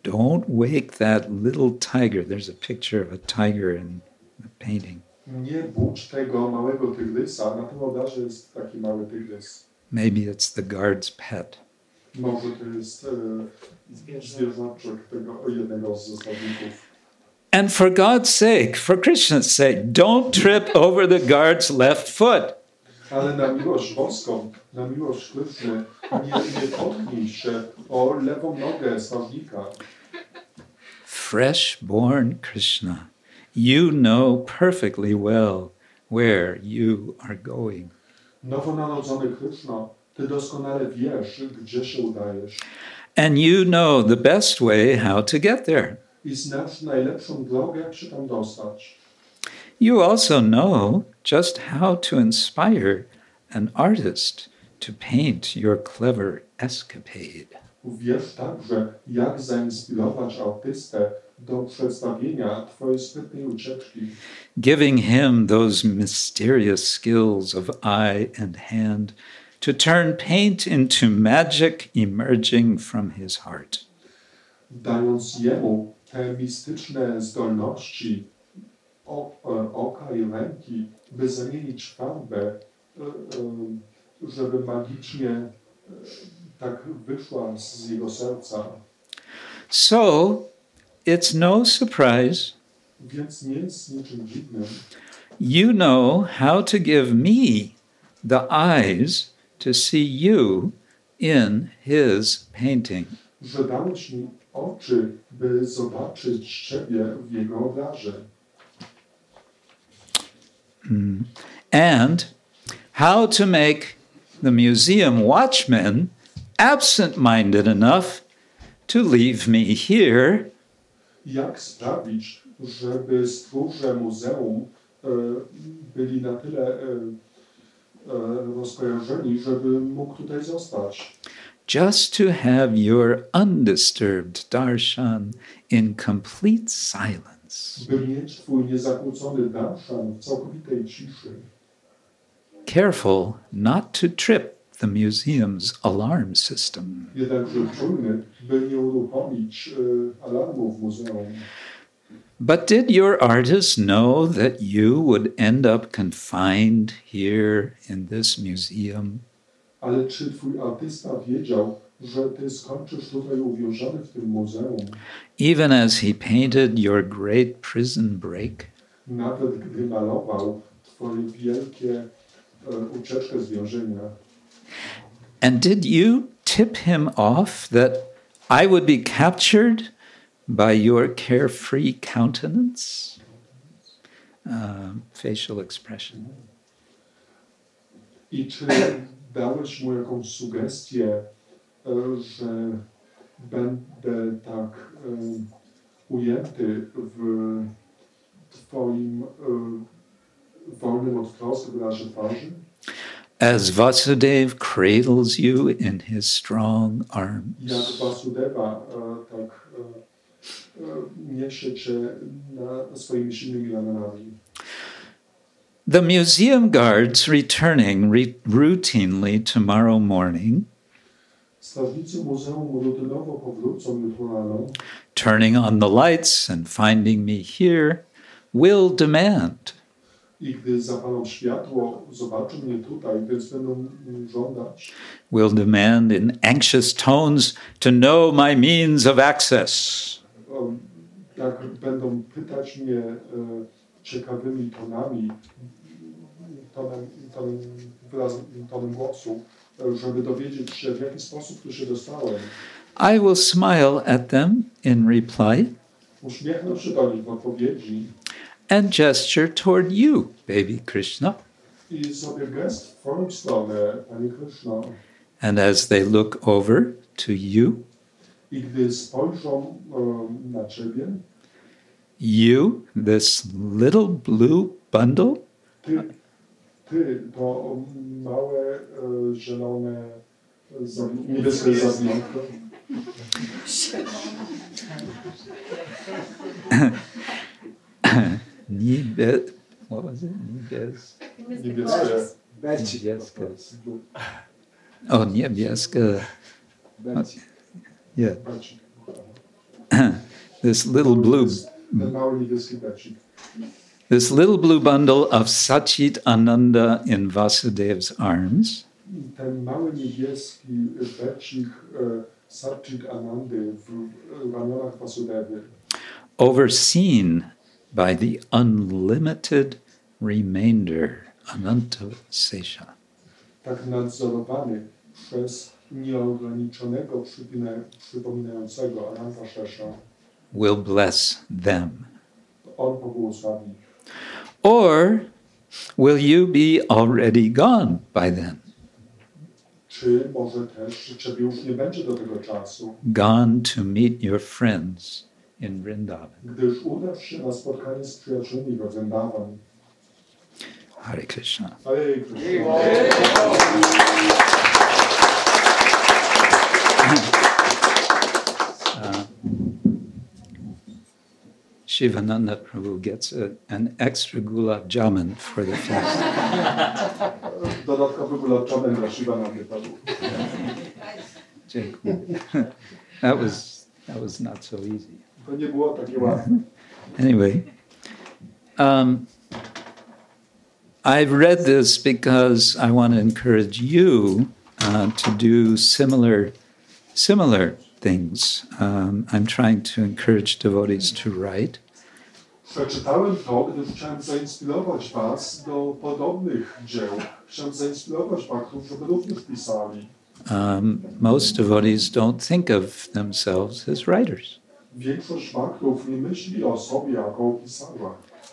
Don't wake that little tiger. There's a picture of a tiger in the painting. Maybe it's the guard's pet. Może to jest zwierzaczek tego jednego z zestawników. And for God's sake, for Krishna's sake, don't trip over the guard's left foot. Ale na miłość boską, na miłość Kryszny, nie, nie potknij się o lewą nogę strażnika. Fresh born Krishna, you know perfectly well where you are going. Nowonarodzony Kryszno, Ty doskonale wiesz, gdzie się udajesz And you know the best way how to get there. i znasz najlepszą drogę, jak się tam dostać. You also know just how to inspire an artist to paint your clever escapade. Wiesz także, jak zainspirować artystę do przedstawienia Twojej sprytnej ucieczki, giving him those mysterious skills of eye and hand to turn paint into magic emerging from his heart. dając jemu te mistyczne zdolności o, oka i ręki, by zamienić farbę, żeby magicznie tak wyszła z jego serca. So it's no surprise Więc nie jest niczym dziwnym, you know how to give me the eyes to see you in his painting. że dałeś mi oczy, by zobaczyć Ciebie w jego obrazie. Mm. and how to make the museum watchmen absent minded enough to leave me here Jak sprawić, żeby stróże muzeum byli na tyle rozkojarzeni, żeby mógł tutaj zostać. just to have your undisturbed darshan in complete silence. By mieć Twój niezakłócony darshan w całkowitej ciszy. Careful not to trip the museum's alarm system. jednakże czujny, by nie uruchomić alarmu w muzeum. But did your artist know that you would end up confined here in this museum? Ale czy twój artysta wiedział, że ty skończysz tutaj uwięziony w tym muzeum, Even as he painted your great prison break? nawet gdy malował twoje wielkie ucieczkę z więzienia? And did you tip him off that I would be captured by your carefree countenance? Um, facial expression. I czy dałeś mu jakąś sugestię, że będę tak ujęty w twoim wolnym od wyrazie twarzy? As Vasudev cradles you in his strong Jak arms. Vasudeva e, tak e, e, niesie cię na swoimi silnymi ramionami. The museum guards returning re- routinely tomorrow morning, Strażnicy muzeum rutynowo powrócą jutro rano. Turning on the lights and finding me here, will demand. I gdy zapalą światło, tutaj, więc będą żądać, will demand in anxious tones to know my means of access. Jak będą pytać mnie ciekawymi tonami, tonem, tonem, wyrazem, tonem głosu, żeby dowiedzieć się, w jaki sposób tu się dostałem. I will smile at them in reply Uśmiechnę się do nich w odpowiedzi and gesture toward you, baby Krishna. i zrobię gest w twoją stronę, Krishna. And as they look over to you, I gdy spojrzą na Ciebie, you, this little blue bundle, Ty, ty to małe, e, zielone, za- niebieskie zawiniątko, niebe, what was it? Niebes, niebieskie. Bercik. niebieskie. Oh, niebieska. Bercik. Yeah, this little blue, Ten mały niebieski becik. this little blue bundle of Sachit Ananda in Vasudev's arms. Ten mały niebieski becik Anandy w e, ramionach Vasudevy, overseen by the unlimited remainder, Ananta Sesha. tak nadzorowany przez nieograniczonego przypominającego Ananta Shesha, will bless them. Or will you be already gone by then, Czy może też, że Ciebie już nie będzie do tego czasu, gone to meet your friends in Vrindavan? gdyż udasz się na spotkanie z przyjaciółmi w Vrindavan. Hare Krishna. Ej, Krishna. Shivananda Prabhu gets a, an extra gulab jamun for the feast. Dodatkowy gulaczany dla Shivanandy Prabhu. That was that was not so easy. To nie było takie łatwe. Anyway, um, I've read this because I want to encourage you uh, to do similar similar things. Um, I'm trying to encourage devotees to write. Przeczytałem to, gdyż chciałem zainspirować Was do podobnych dzieł. Chciałem zainspirować żeby również pisali. Um, most devotees don't think of themselves as writers. Większość nie myśli o sobie jako.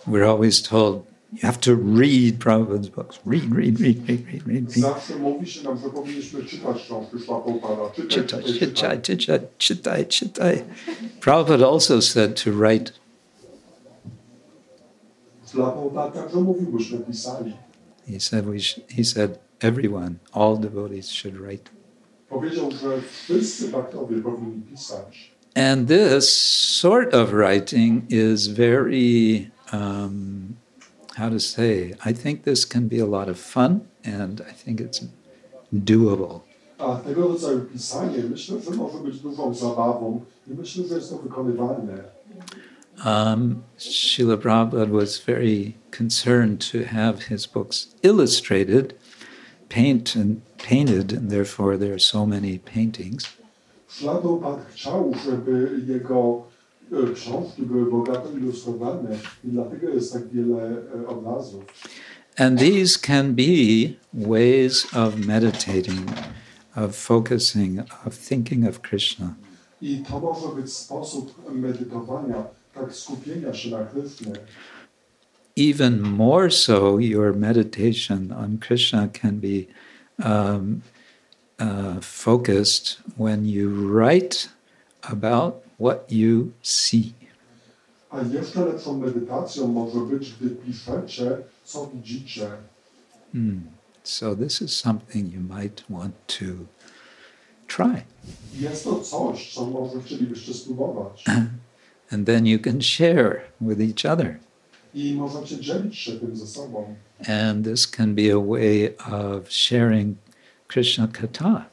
We're always told you have to read Prabhupada's books. Read, read, read, read, read, read, read. Zawsze mówi się nam, że powinniśmy czytać książki Szlapopada. Czytaj, Chitai, czytaj, czytaj. chitai, chitai, chitai, chitai. Prabhupada also said to write Szlapopada także mówił, byśmy pisali. He said we sh- he said everyone, all devotees should write. Powiedział, że wszyscy Baktowie powinni pisać. And this sort of writing is very, um, how to say, I think this can be a lot of fun, and I think it's doable. A tego rodzaju pisanie myślę, że może być dużą zabawą i myślę, że jest to wykonywalne. Um, Srila Prabhupada was very concerned to have his books illustrated, paint and painted, and therefore there are so many paintings. Chciał, żeby jego e, książki były bogato ilustrowane i dlatego jest tak wiele e, obrazów. And these can be ways of meditating, of focusing, of thinking of Krishna. I to może być sposób medytowania, tak skupienia się na Krysznie. Even more so, your meditation on Krishna can be um, uh, focused when you write about what you see. A jeszcze lepszą medytacją może być, gdy piszecie, co widzicie. Hmm. So, this is something you might want to try. Jest to coś, co może chcielibyście spróbować. And then you can share with each other. I możecie dzielić się tym ze sobą. And this can be a way of sharing Krishna Katha.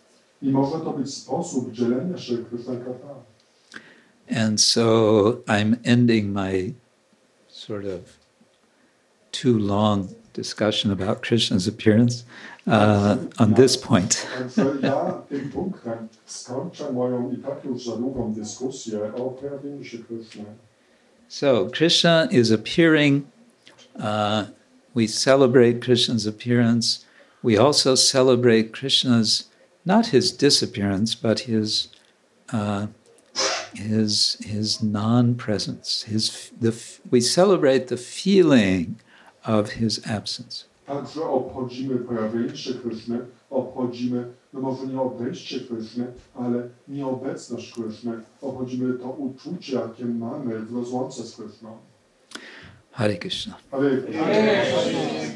I może to być sposób dzielenia się Krishna And so I'm ending my sort of too long discussion about Krishna's appearance uh, on this point. Także ja tym punktem skończę moją i tak już za długą dyskusję o pojawieniu się Krishna. So Krishna is appearing. Uh, we celebrate Krishna's appearance. We also celebrate Krishna's not his disappearance, but his uh, his his non-presence. His the we celebrate the feeling of his absence. Także obchodzimy pojawienie Kryszny, obchodzimy, no może nie odejście Kryszny, ale nieobecność Kryszny, obchodzimy to uczucie, jakie mamy w rozłące z Kryszną. Hare Krishna. Ale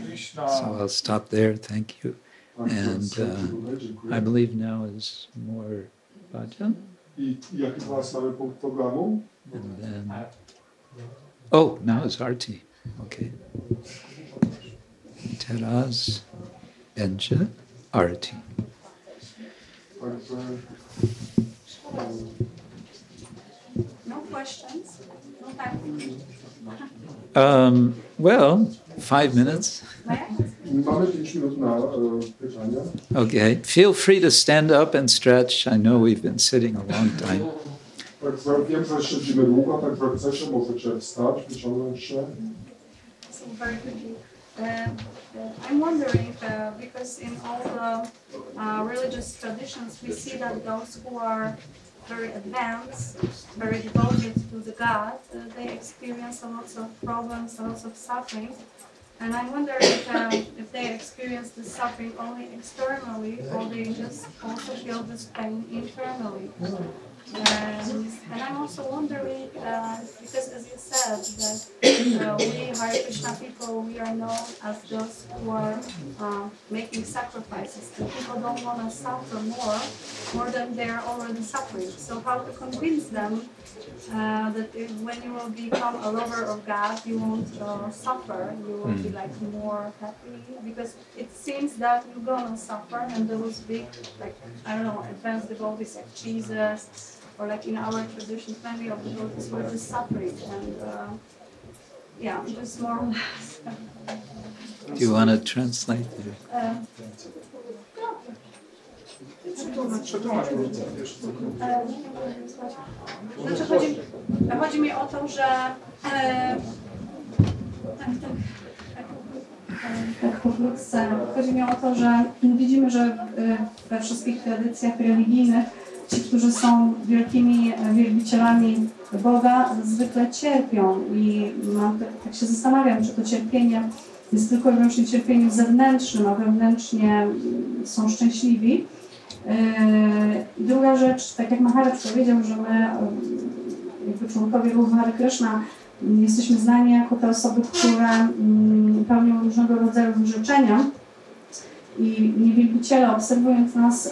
Krishna. So I'll stop there. Thank you. And, uh. I believe now is more bhajan, I jaki teraz mamy punkt programu? and then oh, now it's arti. Okay. Teraz będzie arti. Także No questions? No time? Um, well, five minutes. mamy 5 minut na pytania. Okay. Feel free to stand up and stretch. I know we've been sitting a long time. Uh, I'm wondering, uh, because in all the uh, religious traditions, we see that those who are very advanced, very devoted to the God, uh, they experience a lot of problems, a lot of suffering. And I wonder if, um, if they experience this suffering only externally or they just also feel this pain internally. Um, and I'm also wondering, uh, because as you said, that uh, we Hare Krishna people, we are known as those who are uh, making sacrifices. And people don't want to suffer more, more than they are already suffering. So how to convince them uh, that if, when you will become a lover of God, you won't uh, suffer, you will be like more happy. Because it seems that you're gonna suffer, and those big, like I don't know, advanced devotees like Jesus, or like in our tradition, many of the devotees were just suffering, and uh, yeah, just more or less. Do you want to translate? Uh, Przetłumacz różnicę, Znaczy chodzi, chodzi mi o to, że e, tak, tak, tak, pokrótce. Chodzi mi o to, że widzimy, że e, we wszystkich tradycjach religijnych ci, którzy są wielkimi wielbicielami Boga, zwykle cierpią i mam, tak, tak się zastanawiam, czy to cierpienie jest tylko i wyłącznie cierpieniem zewnętrznym, a wewnętrznie są szczęśliwi. Yy, Druga rzecz, tak jak Maharaj powiedział, że my, yy, jakby członkowie ruchu Hare Krishna, yy, jesteśmy znani jako te osoby, które mm, pełnią różnego rodzaju wyrzeczenia i niewielbiciele obserwując nas, yy,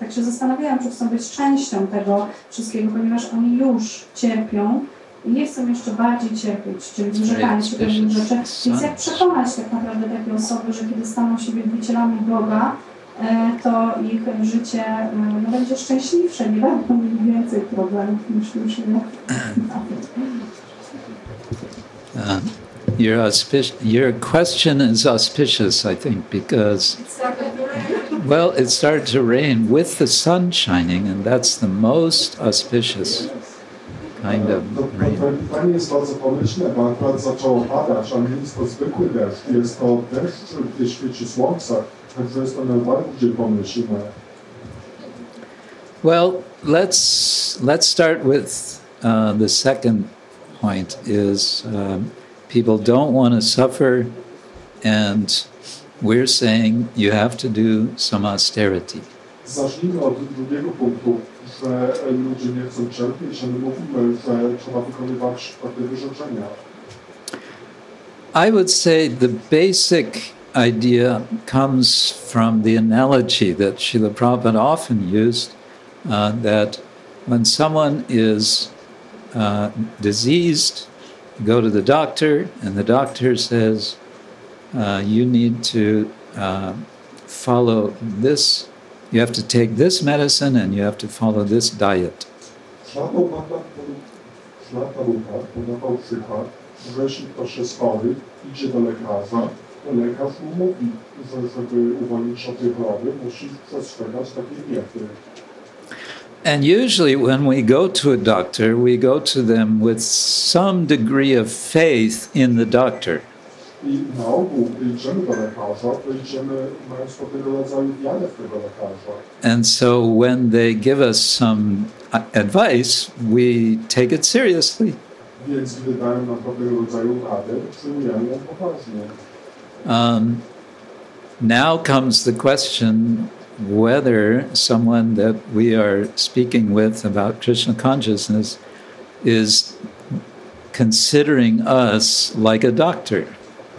tak się zastanawiają, czy chcą być częścią tego wszystkiego, ponieważ oni już cierpią i nie chcą jeszcze bardziej cierpieć, czyli wyrzekanie się pewnych rzeczy. Więc jak przekonać tak naprawdę takie osoby, że kiedy staną się wielbicielami Boga, to ich życie no, będzie szczęśliwsze, nie będą mieli więcej problemów niż już your, your question is auspicious, I think, because, well, it started to rain with the sun shining, and that's the most auspicious kind of rain. to pytanie jest bardzo pomyślne, bo akurat zaczęło padać, a nie jest to zwykły deszcz. Jest to deszcz, gdzie świeci słońce, także jest to najbardziej pomyślne. Well, let's let's start with uh, the second point: is um, people don't want to suffer, and we're saying you have to do some austerity. Zacznijmy od drugiego punktu, że ludzie nie chcą cierpieć, mówimy, że trzeba wykonywać wyrzeczenia. I would say the basic idea comes from the analogy that Srila Prabhupada often used uh, that when someone is uh, diseased, go to the doctor, and the doctor says, uh, You need to uh, follow this, you have to take this medicine, and you have to follow this diet. And usually, when we go to a doctor, we go to them with some degree of faith in the doctor. I na ogół, do lekarza, mając pewnego rodzaju w tego lekarza. And so, when they give us some uh, advice, we take it seriously. Więc gdy dają nam pewnego rodzaju radę, przyjmujemy ją poważnie. Um, now comes the question whether someone that we are speaking with about Krishna consciousness is considering us like a doctor.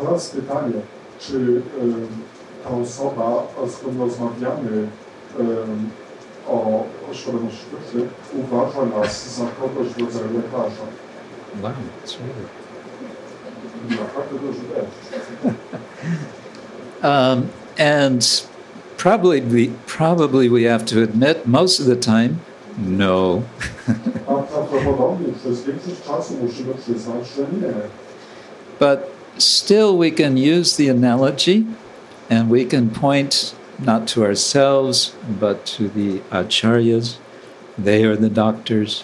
Teraz pytanie, czy ta osoba, z którą rozmawiamy o, świadomości duszy, uważa nas za kogoś w rodzaju lekarza. Wow, that's really. Naprawdę duży deszcz. Um, and probably, we, probably we have to admit most of the time, no. A prawdopodobnie przez większość czasu musimy przyznać, że nie. But still, we can use the analogy and we can point not to ourselves, but to the acharyas. They are the doctors,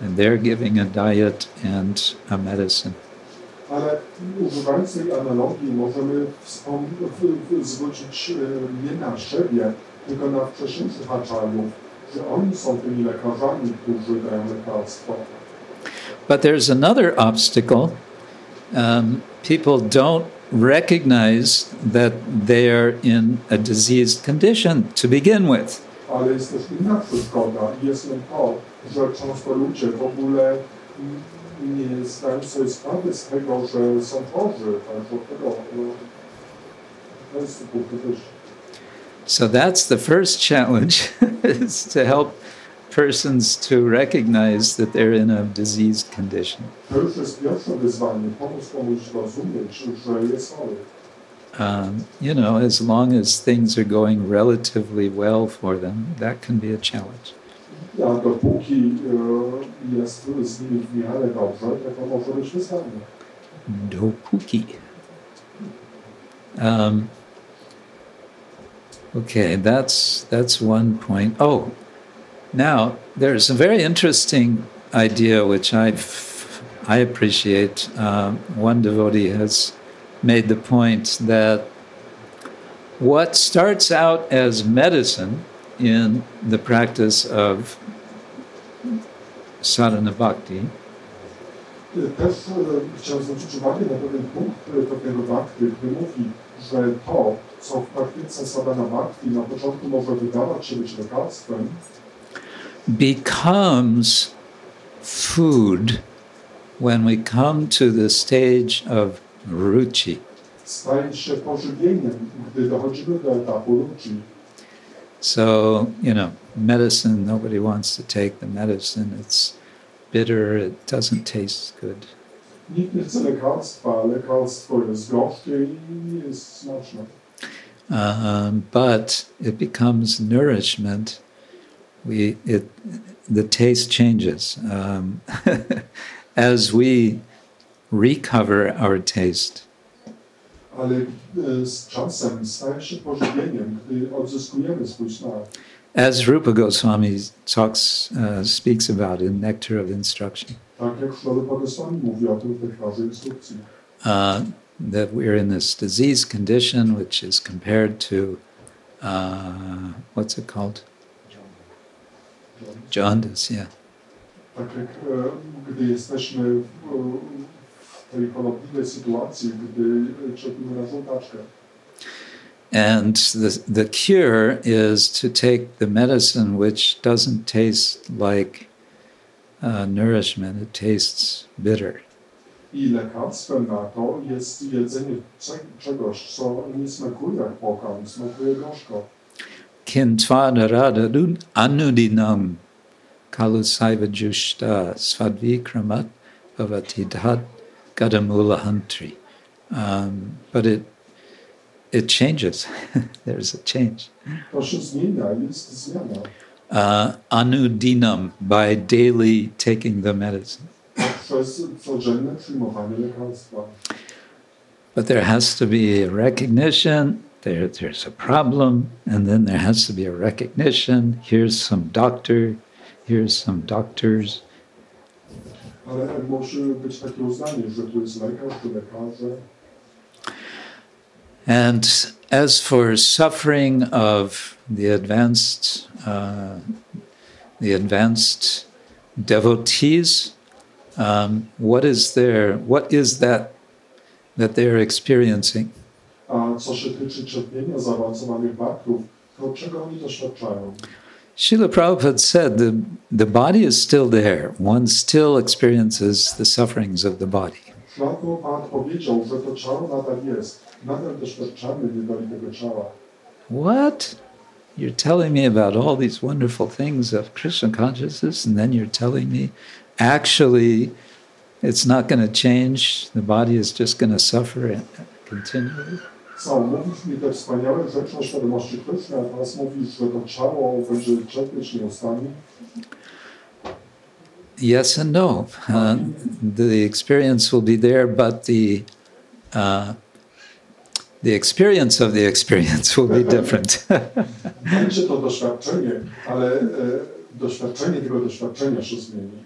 and they're giving a diet and a medicine. Ale używając tej analogii możemy wspom- w- w- zwrócić nie na siebie, tylko na wcześniejszych aczariów, że oni są tymi lekarzami, którzy dają lekarstwo. But there's another obstacle. Um, people don't recognize that they are in a diseased condition to begin with. Ale jest też inna przeszkoda jest to, że często ludzie w ogóle nie zdają sobie sprawy z tego, że są chorzy, także od tego no, to jest punktu wyjścia. So that's the first challenge is to help persons to recognize that they're in a diseased condition. Um, you know, as long as things are going relatively well for them, that can be a challenge. Dopuki. Um, okay, that's that's one point. Oh, now there's a very interesting idea which I I appreciate. Um, one devotee has made the point that what starts out as medicine in the practice of sadhana bhakti Też chciałem zwrócić uwagę na pewien punkt pewnego Bhakti, który mówi, że to, co w praktyce sadhana bhakti na początku może wydawać się być lekarstwem, becomes food when we come to the stage of ruchi. So, you know, medicine, nobody wants to take the medicine. It's bitter, it doesn't taste good. Um, but it becomes nourishment. We it the taste changes um, as we recover our taste. Ale z czasem staje się pożywieniem, gdy odzyskujemy swój smak. As Rupa Goswami talks, uh, speaks about in Nectar of Instruction, Tak jak Szlowy Goswami mówi o tym w deklarze instrukcji. uh, that we're in this disease condition, which is compared to uh, what's it called? Jaundice, yeah. Tak jak gdy jesteśmy w, w tej chorobliwej sytuacji, gdy czepimy na żołtaczkę. And the, the cure is to take the medicine which doesn't taste like uh, nourishment, it tastes bitter. I lekarstwem na to jest jedzenie cze- czegoś, co nie smakuje jak pokarm, smakuje gorzko. Kintvada anudinam kalusaiva jushta svadvikramat bhavatidhat gadamula hantri. Um, but it it changes. There's a change. Uh, anudinam by daily taking the medicine. But there has to be recognition. There, there's a problem, and then there has to be a recognition. Here's some doctor. Here's some doctors. And as for suffering of the advanced, uh, the advanced devotees, um, what is there? What is that that they're experiencing? Co się tyczy cierpienia zaawansowanych to czego oni doświadczają? Srila Prabhupada said the, the body is still there. One still experiences the sufferings of the body. Szlako Pan powiedział, że to ciało nadal jest. Nadal doświadczamy niedoli tego ciała. What? You're telling me about all these wonderful things of Krishna consciousness, and then you're telling me actually it's not going to change. The body is just going to suffer continually. Co, mówisz mi te wspaniałe rzeczy o świadomości Kryszny, a teraz mówisz, że to ciało będzie cierpieć nieustannie? Yes and no. Uh, the experience will be there, but the uh, the experience of the experience will be different. Będzie to doświadczenie, ale e, doświadczenie tego doświadczenia się zmieni.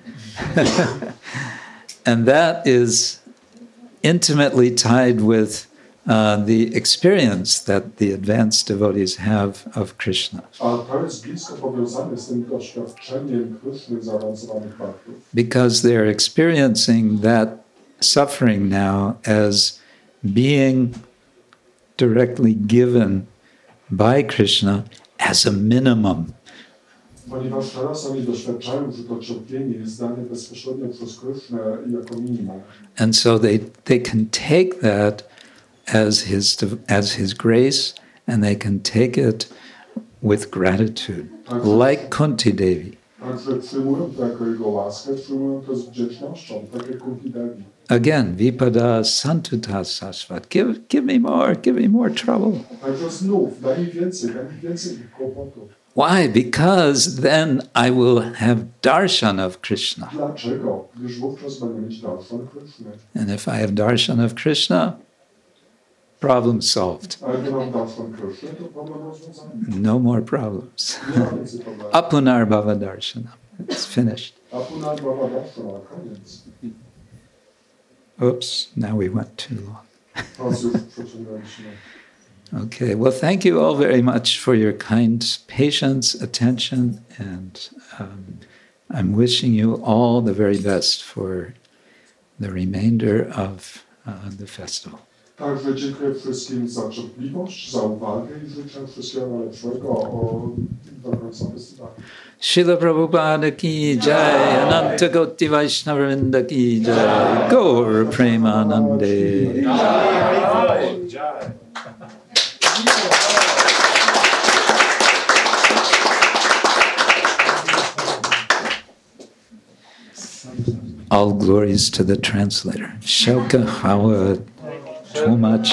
and that is intimately tied with uh, the experience that the advanced devotees have of Krishna. A to jest blisko powiązane z tym doświadczeniem Kryszny zaawansowanych baktów. because they're experiencing that suffering now as being directly given by Krishna as a minimum. Ponieważ teraz oni doświadczają, że to cierpienie jest dane bezpośrednio przez Krysznę jako minimum. And so they, they can take that as his, as his grace and they can take it with gratitude, like Kunti Devi. Także przyjmują to jako jego łaskę, przyjmują to z wdzięcznością, tak jak Kunti Devi. Again, Vipada Santuta Sasvat. Give, give me more, give me more trouble. Także znów, daj mi więcej, daj mi więcej tych kłopotów. Why? Because then I will have darshan of Krishna. Dlaczego? Gdyż wówczas będę mieć darshan Kryszny. And if I have darshan of Krishna, problem solved. A jak nie mam darshan Kryszny, to problem rozwiązany. No more problems. Nie ma więcej problemu. Apunar Bhava Darshanam. It's finished. A punal baba darshan, a koniec. Oops, now we went too long. Teraz już przeciągnęliśmy. Okay, well, thank you all very much for your kind patience, attention, and um, I'm wishing you all the very best for the remainder of uh, the festival. Także dziękuję wszystkim za cierpliwość, za uwagę i życzę wszystkiego najlepszego. O, do końca festiwalu. Srila Prabhupada ki jai, Ananta Koti Vaishnavrinda ki jai, Gaur Premanande. All glories to the translator. Shelka Hawa, too much.